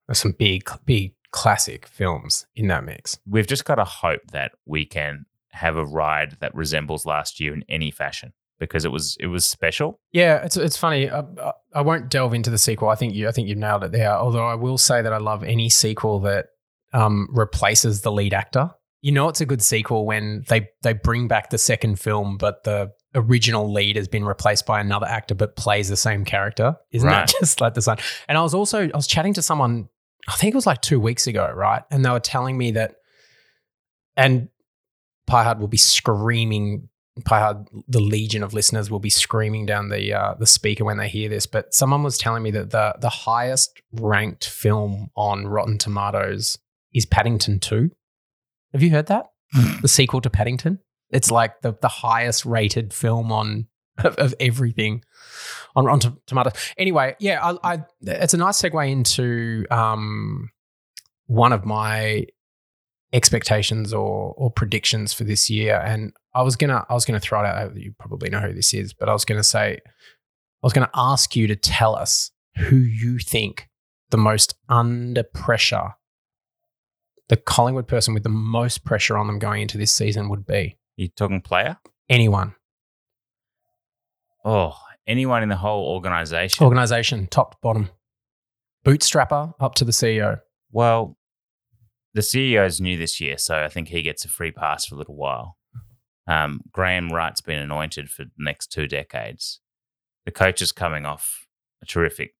There's some big, big classic films in that mix. We've just got to hope that we can have a ride that resembles last year in any fashion because it was it was special. Yeah, it's it's funny. I, I, I won't delve into the sequel. I think you I think you've nailed it there. Although I will say that I love any sequel that um, replaces the lead actor. You know, it's a good sequel when they they bring back the second film, but the original lead has been replaced by another actor, but plays the same character. Isn't Right. that [LAUGHS] just like the sun? And I was also I was chatting to someone. I think it was like two weeks ago, right? And they were telling me that, and Pie Hard will be screaming Pie Hard, the legion of listeners will be screaming down the uh, the speaker when they hear this. But someone was telling me that the the highest ranked film on Rotten Tomatoes is Paddington Two. Have you heard that? [LAUGHS] the sequel to Paddington. It's like the the highest rated film on of, of everything on Rotten Tomatoes. Anyway, yeah, I, I it's a nice segue into um, one of my expectations or or predictions for this year. And I was gonna I was gonna throw it out. You probably know who this is, but I was gonna say I was gonna ask you to tell us who you think the most under pressure, the Collingwood person with the most pressure on them going into this season would be. You talking player? Anyone, Oh, anyone in the whole organization. organization, top to bottom, bootstrapper up to the CEO. Well, the CEO's new this year, so I think he gets a free pass for a little while. Um, Graham Wright's been anointed for the next two decades. The coach is coming off a terrific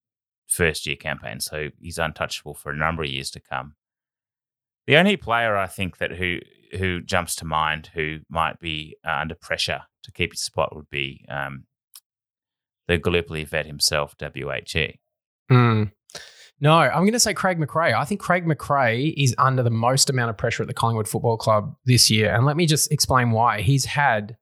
first year campaign, so he's untouchable for a number of years to come. The only player I think that who who jumps to mind who might be uh, under pressure to keep his spot would be um, the Gallipoli vet himself, WHE. Hmm. No, I'm going to say Craig McRae. I think Craig McRae is under the most amount of pressure at the Collingwood Football Club this year. And let me just explain why. He's had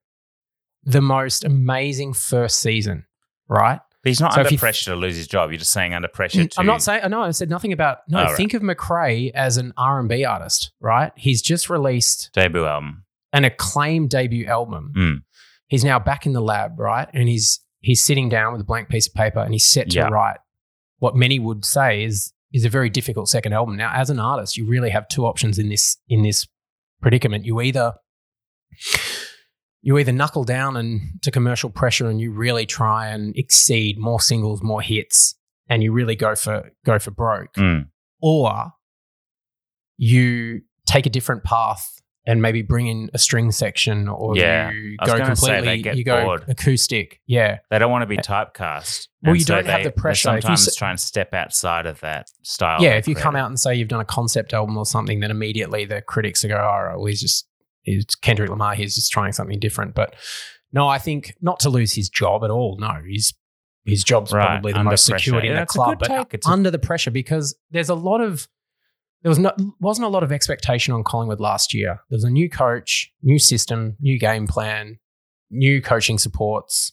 the most amazing first season, right? But he's not So under pressure to lose his job. You're just saying under pressure Mm, to. I'm not saying. No, I said nothing about. No, Oh, right. think of McRae as an R&B artist, right? He's just released debut album. an acclaimed debut album. Mm. He's now back in the lab, right? And he's he's sitting down with a blank piece of paper and he's set to Yeah. write what many would say is is a very difficult second album. Now, as an artist, you really have two options in this in this predicament. You either you either knuckle down and to commercial pressure and you really try and exceed more singles, more hits, and you really go for go for broke, Mm. or you take a different path and maybe bring in a string section, or Yeah. you go gonna say they completely get you go bored. acoustic. Yeah, They don't want to be typecast. Well, And you so don't have they- the they pressure. Sometimes s- try and step outside of that style. yeah. If you come out and say you've done a concept album or something, then immediately the critics go, "Oh, well, he's just he's Kendrick Lamar. He's just trying something different." But no, I think not to lose his job at all. No, he's his job's Right, probably the most pressure. secured in Yeah, the club, but. It's a- under the pressure because there's a lot of there was not wasn't a lot of expectation on Collingwood last year. There was a new coach, new system, new game plan, new coaching supports,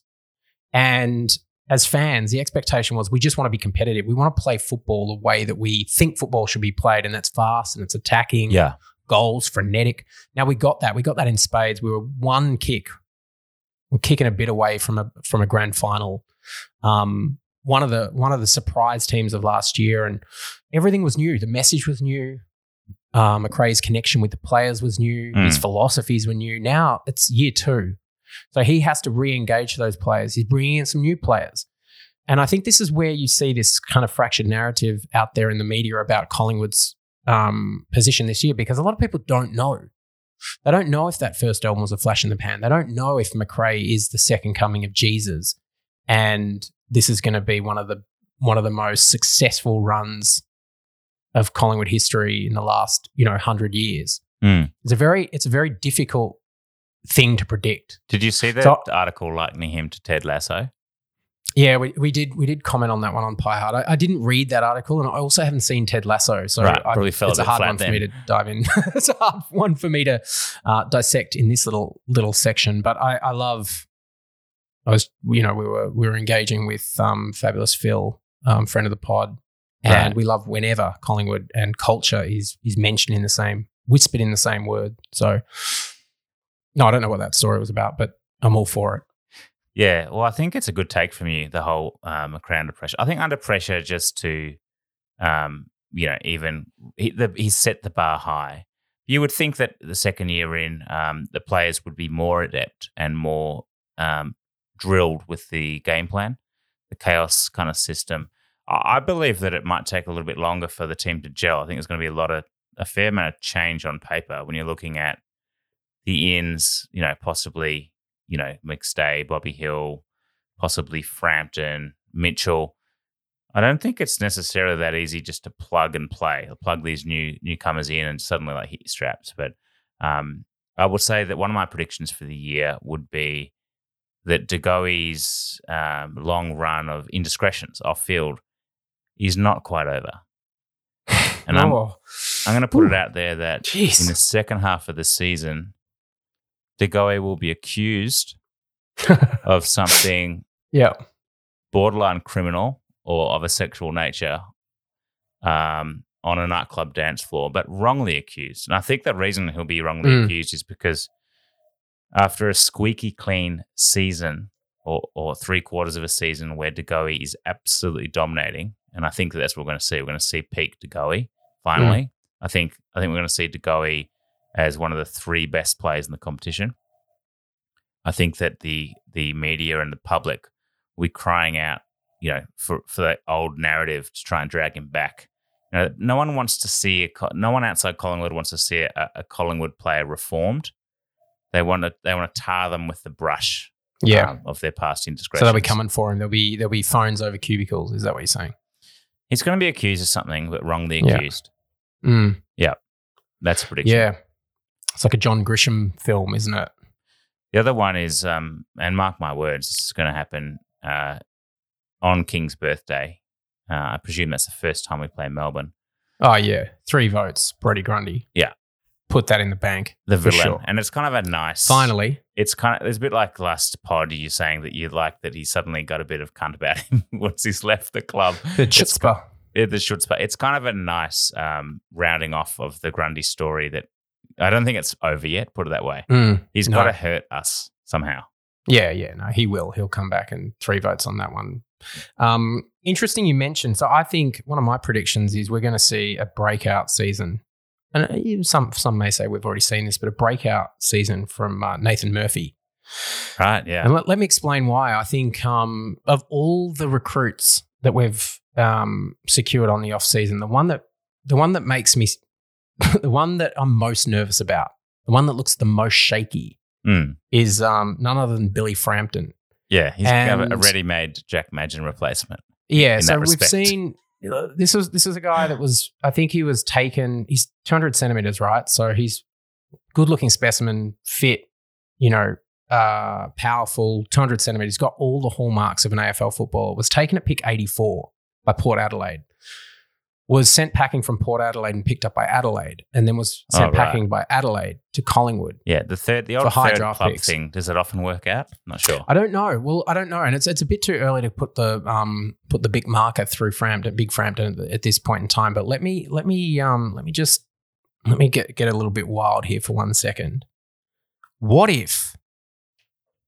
and as fans, the expectation was we just want to be competitive. We want to play football the way that we think football should be played, and that's fast and it's attacking Yeah. Goals, frenetic. Now we got that. We got that in spades. We were one kick. We're kicking a bit away from a from a grand final. Um, one of the one of the surprise teams of last year, and everything was new. The message was new. Um, McRae's connection with the players was new. His Mm. philosophies were new. Now it's year two, so he has to re-engage those players. He's bringing in some new players. And I think this is where you see this kind of fractured narrative out there in the media about Collingwood's um, position this year because a lot of people don't know. They don't know if that first album was a flash in the pan. They don't know if McRae is the second coming of Jesus, and this is going to be one of the one of the most successful runs of Collingwood history in the last you know hundred years. Mm. It's a very it's a very difficult thing to predict. Did you see that So- article likening him to Ted Lasso? Yeah, we, we did we did comment on that one on Pie Hard. I, I didn't read that article, and I also haven't seen Ted Lasso, so Right, I, probably fell a it's a bit hard one for me to dive in. [LAUGHS] it's a hard one for me to uh, dissect in this little little section. But I, I love. I was, you know, we were we were engaging with um, fabulous Phil, um, friend of the pod, and Right. we love whenever Collingwood and culture is is mentioned in the same whispered in the same word. So, no, I don't know what that story was about, but I'm all for it. Yeah, well, I think it's a good take from you. The whole um, under pressure. I think under pressure, just to, um, you know, even he, the, he set the bar high. You would think that the second year in, um, the players would be more adept and more um, drilled with the game plan, the chaos kind of system. I I believe that it might take a little bit longer for the team to gel. I think there's going to be a lot of a fair amount of change on paper when you're looking at the ins, you know, possibly, you know, McStay, Bobby Hill, possibly Frampton, Mitchell. I don't think it's necessarily that easy just to plug and play, plug these new newcomers in and suddenly like hit your straps. But um, I would say that one of my predictions for the year would be that De Goey's um, long run of indiscretions off field is not quite over. [SIGHS] And I'm, Oh. I'm going to put it out there that Jeez. in the second half of the season, De Goey will be accused [LAUGHS] of something yeah. borderline criminal or of a sexual nature um, on a nightclub dance floor, but wrongly accused. And I think the reason he'll be wrongly Mm. accused is because after a squeaky clean season or, or three quarters of a season where De Goey is absolutely dominating, and I think that's what we're going to see. We're going to see peak De Goey finally. I think I think we're going to see De Goey as one of the three best players in the competition. I think that the the media and the public be crying out, you know, for for that old narrative to try and drag him back. You know, no one wants to see a, no one outside Collingwood wants to see a, a Collingwood player reformed. They want to they want to tar them with the brush, Yeah. um, of their past indiscretions. So they'll be coming for him. There'll be there'll be phones over cubicles. Is that what you're saying? He's going to be accused of something, but wrongly Yeah. accused. Mm. Yeah, that's a prediction. Yeah. It's like a John Grisham film, isn't it? The other one is, um, and mark my words, this is going to happen uh, on King's birthday. Uh, I presume that's the first time we play Melbourne. Oh yeah, three votes. Brodie Grundy. Yeah. Put that in the bank. The villain, sure. and it's kind of a nice. Finally. it's kind of it's a bit like last pod. You saying that you like that he suddenly got a bit of cunt about him [LAUGHS] once he's left the club. [LAUGHS] The It's chutzpah. The chutzpah. It's kind of a nice um, rounding off of the Grundy story that I don't think it's over yet. Put it that way. Mm, He's no. got to hurt us somehow. Yeah, yeah, no, he will. He'll come back and three votes on that one. Um, interesting you mentioned. So I think one of my predictions is we're going to see a breakout season and uh, some some may say we've already seen this, but a breakout season from uh, Nathan Murphy. Right. Yeah. And let, let me explain why. I think um, of all the recruits that we've um, secured on the off season, the one that the one that makes me [COUGHS] the one that I'm most nervous about, the one that looks the most shaky, Mm. is um, none other than Billy Frampton. Yeah. He's kind of a ready-made Jack Madgen replacement. Yeah, so we've seen uh, this was this is a guy that was I think he was taken. He's 200 centimeters, right? So he's good looking specimen, fit, you know, uh, powerful, 200 centimeters. He's got all the hallmarks of an AFL footballer. Was taken at pick 84 by Port Adelaide. Was sent packing from Port Adelaide and picked up by Adelaide, and then was Oh, sent right. packing by Adelaide to Collingwood. Yeah. The third, the old high third club picks. thing. Does it often work out? Not sure. I don't know. Well, I don't know, and it's it's a bit too early to put the um put the big marker through Frampton, big Frampton at, at this point in time. But let me let me um let me just let me get get a little bit wild here for one second. What if?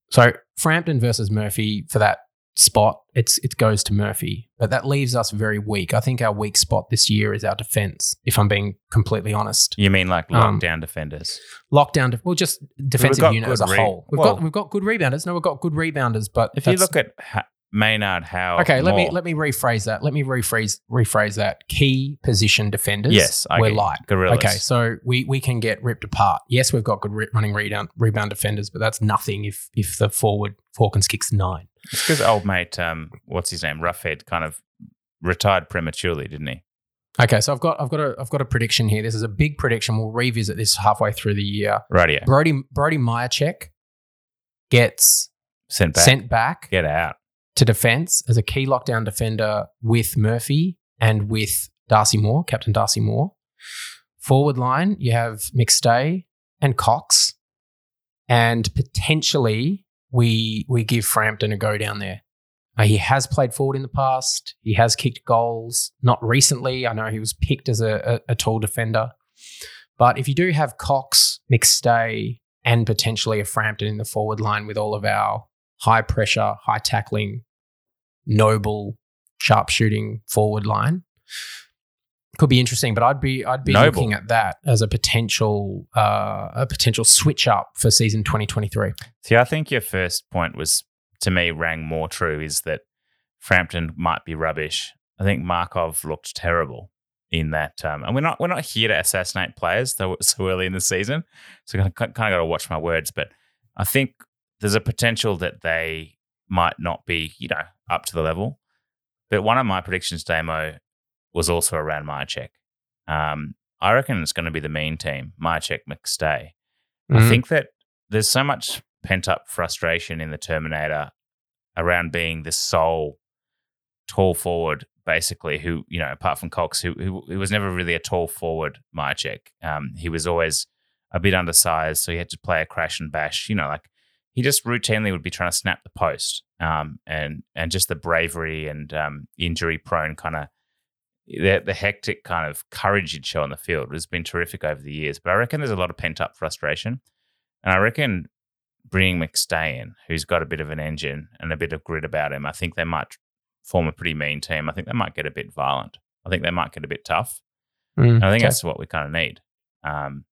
So Frampton versus Murphy for that spot, it's it goes to Murphy, but that leaves us very weak. I think our weak spot this year is our defense. If I'm being completely honest, You mean like Um, lockdown defenders? lockdown, def- well, just defensive unit as a re- whole. We've well- got we've got good rebounders. No, we've got good rebounders, but If you look at ha- Maynard, Howe, Okay, let me let me rephrase that. Let me rephrase rephrase that. Key position defenders. Yes, I we're light. Gorillas. Okay, so we we can get ripped apart. Yes, we've got good re- running rebound rebound defenders, but that's nothing if if the forward Falcons kicks nine. It's because old mate, um, what's his name, Roughead, kind of retired prematurely, didn't he? Okay, so I've got I've got a I've got a prediction here. This is a big prediction. We'll revisit this halfway through the year. Right, yeah. Brody Brodie Mihocek gets Sent back. sent back Get out. to defense as a key lockdown defender with Murphy and with Darcy Moore, Captain Darcy Moore. Forward line, you have McStay and Cox. And potentially we we give Frampton a go down there. Uh, he has played forward in the past. He has kicked goals. Not recently. I know he was picked as a, a, a tall defender. But if you do have Cox, McStay, and potentially a Frampton in the forward line with all of our high pressure, high tackling, noble, sharpshooting forward line. Could be interesting, but I'd be I'd be Noble. looking at that as a potential uh, a potential switch up for season 2023. See, I think your first point was, to me, rang more true is that Frampton might be rubbish. I think Markov looked terrible in that. Um, and we're not we're not here to assassinate players though [LAUGHS] so early in the season, so I kind of got to watch my words. But I think there's a potential that they might not be, you know, up to the level. But one of my predictions, Damo, was also around Mihocek. Um, I reckon it's going to be the mean team, Mihocek McStay. I Mhm. think that there's so much pent up frustration in the Terminator around being the sole tall forward, basically, who, you know, apart from Cox, who, who, who was never really a tall forward, Mihocek. Um, he was always a bit undersized, so he had to play a crash and bash, you know, like he just routinely would be trying to snap the post. Um, and, and just the bravery and um, injury prone kind of the, the hectic kind of courage he'd show on the field has been terrific over the years. But I reckon there's a lot of pent up frustration. And I reckon bringing McStay in, who's got a bit of an engine and a bit of grit about him, I think they might form a pretty mean team. I think they might get a bit violent. I think they might get a bit tough. Mm, I think okay. that's what we kind of need. Um,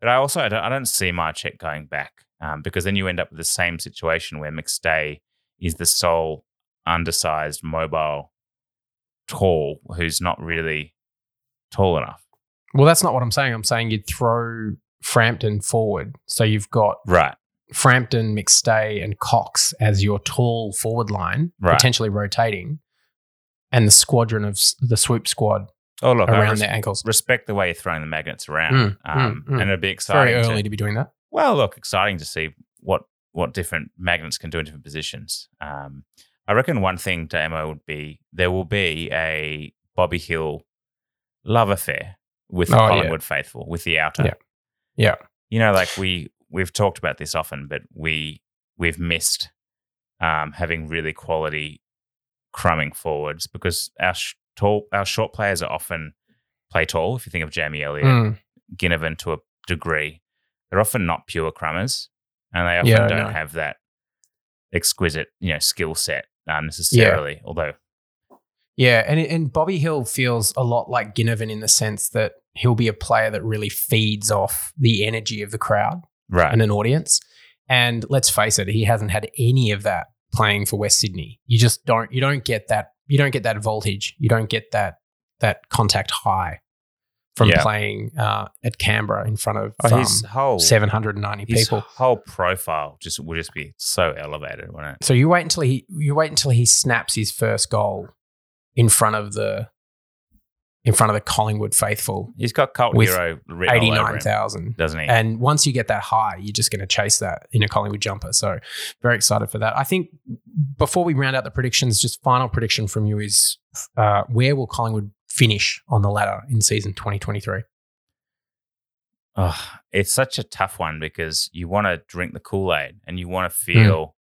but I also I don't, I don't see Mihocek going back um, because then you end up with the same situation where McStay is the sole undersized, mobile, tall, who's not really tall enough. Well, that's not what I'm saying. I'm saying you'd throw Frampton forward. So you've got Right. Frampton, McStay, and Cox as your tall forward line, Right. potentially rotating, and the squadron of the swoop squad Oh, look, around res- their ankles. respect the way you're throwing the magnets around. Mm, um, mm, mm. And it'd be exciting. very to- early to be doing that. Well, look, exciting to see what what different magnets can do in different positions. Um, I reckon one thing, Damo, would be there will be a Bobby Hill love affair with the Oh, yeah. Collingwood faithful, with the outer. Yeah. Yeah. You know, like we we've talked about this often, but we we've missed um, having really quality crumbing forwards because our sh- tall our short players are often play tall. If you think of Jamie Elliott, Mm. Ginnivan to a degree, they're often not pure crummers, and they often Yeah, don't know. have that exquisite, you know, skill set uh, necessarily. Although Yeah, and and Bobby Hill feels a lot like Ginnivan in the sense that he'll be a player that really feeds off the energy of the crowd Right. and an audience. And let's face it, he hasn't had any of that playing for West Sydney. You just don't you don't get that you don't get that voltage. You don't get that that contact high from Yeah. playing uh, at Canberra in front of Oh, um, his whole 790 his people. whole profile just would just be so elevated, wouldn't it? So you wait until he you wait until he snaps his first goal in front of the in front of the Collingwood faithful. He's got cult With hero Eighty nine thousand. doesn't he? And once you get that high, you're just going to chase that in a Collingwood jumper. So very excited for that. I think before we round out the predictions, just final prediction from you is uh, where will Collingwood finish on the ladder in season 2023? Oh, it's such a tough one because you want to drink the Kool Aid and you want to feel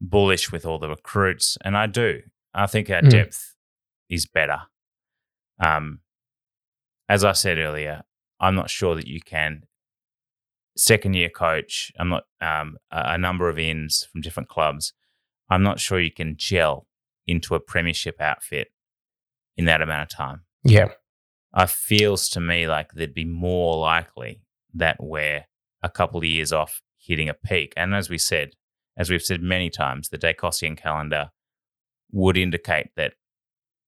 bullish with all the recruits, and I do. I think our Mm. depth is better. Um, as I said earlier, I'm not sure that you can. Second year coach, I'm not um, a, a number of ins from different clubs. I'm not sure you can gel into a premiership outfit in that amount of time. Yeah. it feels to me like there'd be more likely that we're a couple of years off hitting a peak. And as we said, as we've said many times, the Daicosian calendar would indicate that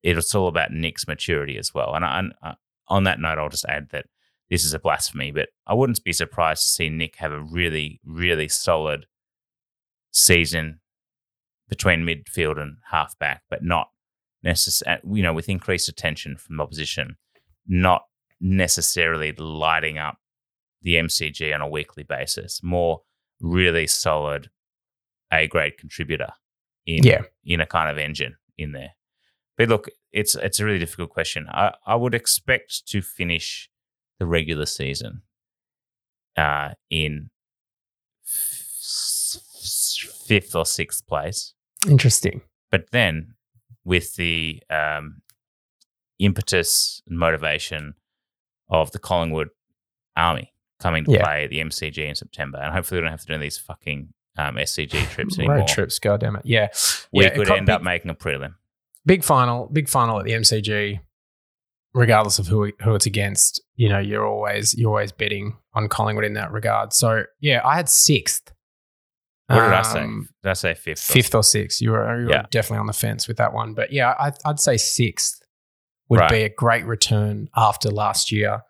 it's all about Nick's maturity as well. And, I, and uh, on that note, I'll just add that this is a blasphemy, but I wouldn't be surprised to see Nick have a really, really solid season between midfield and halfback, but not necessarily, you know, with increased attention from the opposition, not necessarily lighting up the MCG on a weekly basis. More really solid A grade contributor in Yeah. in a kind of engine in there. But look, it's it's a really difficult question. I, I would expect to finish the regular season uh, in f- fifth or sixth place. Interesting. But then, with the um, impetus and motivation of the Collingwood Army coming to Yeah. play the MCG in September, and hopefully we don't have to do these fucking um, SCG [LAUGHS] trips anymore. Road trips, God damn it. Yeah. We yeah, could co- end big, up making a prelim. big final, big final at the MCG, regardless of who who it's against. You know, you're always you're always betting on Collingwood in that regard. So yeah, I had sixth. What did I say? Um, Did I say fifth? or Fifth or sixth. You were, you were Yeah. definitely on the fence with that one. But yeah, I, I'd say sixth would Right. be a great return after last year.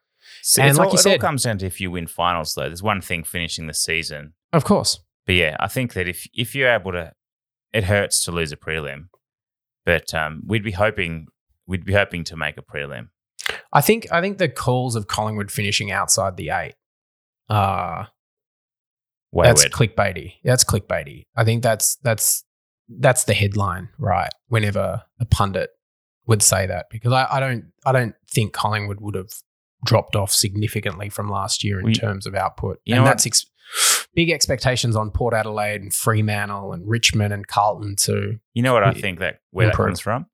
So and like all, you it all comes down to if you win finals, though. There's one thing finishing the season, of course, but yeah, I think that if if you're able to, it hurts to lose a prelim, but um, we'd be hoping we'd be hoping to make a prelim. I think I think the calls of Collingwood finishing outside the eight, uh, that's Wayward. clickbaity. That's clickbaity. I think that's that's that's the headline, right? Whenever a pundit would say that, because I, I don't I don't think Collingwood would have dropped off significantly from last year in We- terms of output, You and know that's ex- big expectations on Port Adelaide and Fremantle and Richmond and Carlton too. You know what I think that where that Improve. comes from?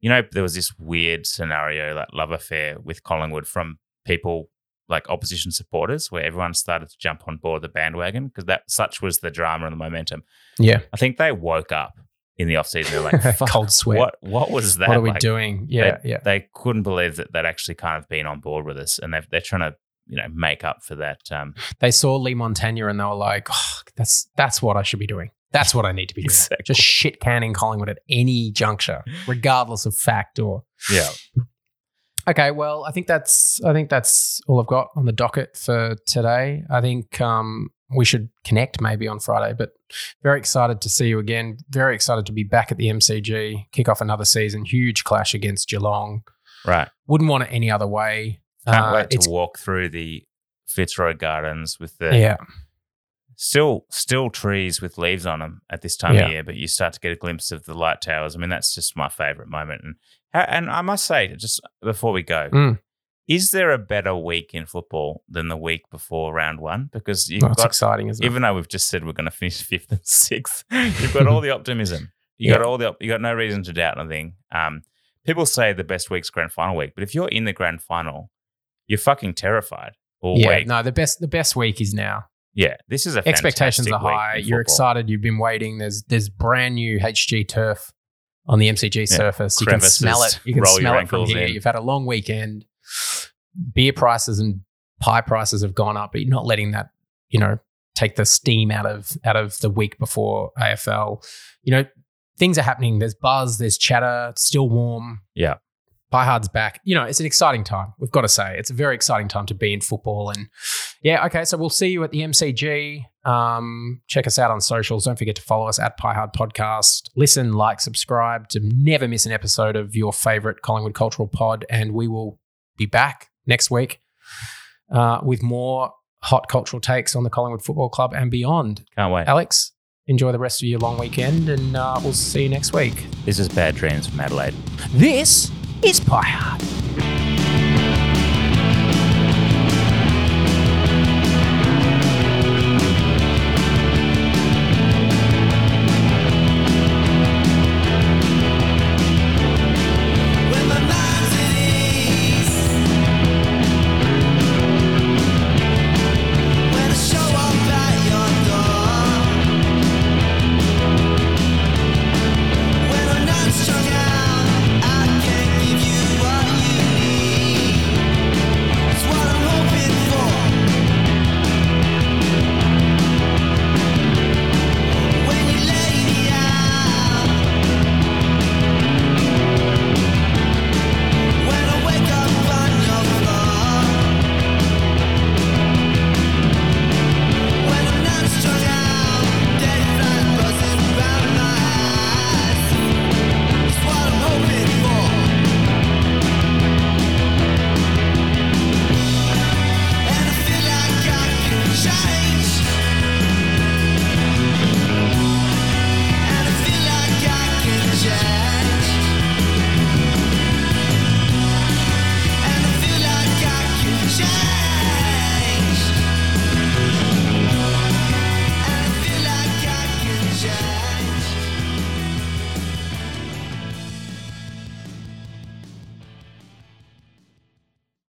You know, there was this weird scenario, like love affair with Collingwood from people like opposition supporters, where everyone started to jump on board the bandwagon because that such was the drama and the momentum. Yeah, I think they woke up in the offseason. They're like, [LAUGHS] Fuck, Cold sweat. What what was that? what are we Like, doing? Yeah, they, yeah. They couldn't believe that they'd actually kind of been on board with us, and they're trying to you know make up for that. Um, [SIGHS] they saw Leigh Montagna and they were like, oh, "That's that's what I should be doing. That's what I need to be doing. Exactly. Just shit canning Collingwood at any juncture, regardless of fact or." yeah, Okay, well, I think that's I think that's all I've got on the docket for today. I think um, we should connect maybe on Friday, but very excited to see you again. Very excited to be back at the MCG, kick off another season. Huge clash against Geelong. right. Wouldn't want it any other way. Can't Uh, wait to walk through the Fitzroy Gardens with the Yeah, still still trees with leaves on them at this time Yeah. of year, but you start to get a glimpse of the light towers. I mean, that's just my favorite moment. And and I must say, just before we go, Mm. is there a better week in football than the week before round one? Because you've it's got, exciting, isn't it? even though we've just said we're going [LAUGHS] to finish fifth and sixth, you've got all the optimism. You [LAUGHS] got all the you got no reason to doubt anything. Um, people say the best week's grand final week, but if you're in the grand final, you're fucking terrified all yeah, week. no, the best the best week is now. Yeah, this is a Expectations are high. You're football. excited. You've been waiting. There's there's brand new HG turf on the MCG Yeah. surface. You can smell it. You can smell it from ankles here. in. You've had a long weekend. Beer prices and pie prices have gone up, but you're not letting that, you know, take the steam out of out of the week before AFL. You know, things are happening. There's buzz. There's chatter. It's still warm. Yeah. Pie Hard's back. You know, it's an exciting time. We've got to say, it's a very exciting time to be in football. And yeah, okay. So we'll see you at the MCG. Um, check us out on socials. Don't forget to follow us at Pie Hard Podcast. Listen, like, subscribe to never miss an episode of your favorite Collingwood Cultural Pod. And we will be back next week uh, with more hot cultural takes on the Collingwood Football Club and beyond. Can't wait. Alex, enjoy the rest of your long weekend, and uh, we'll see you next week. This is Bad Dreams from Adelaide. This is Pie Hard.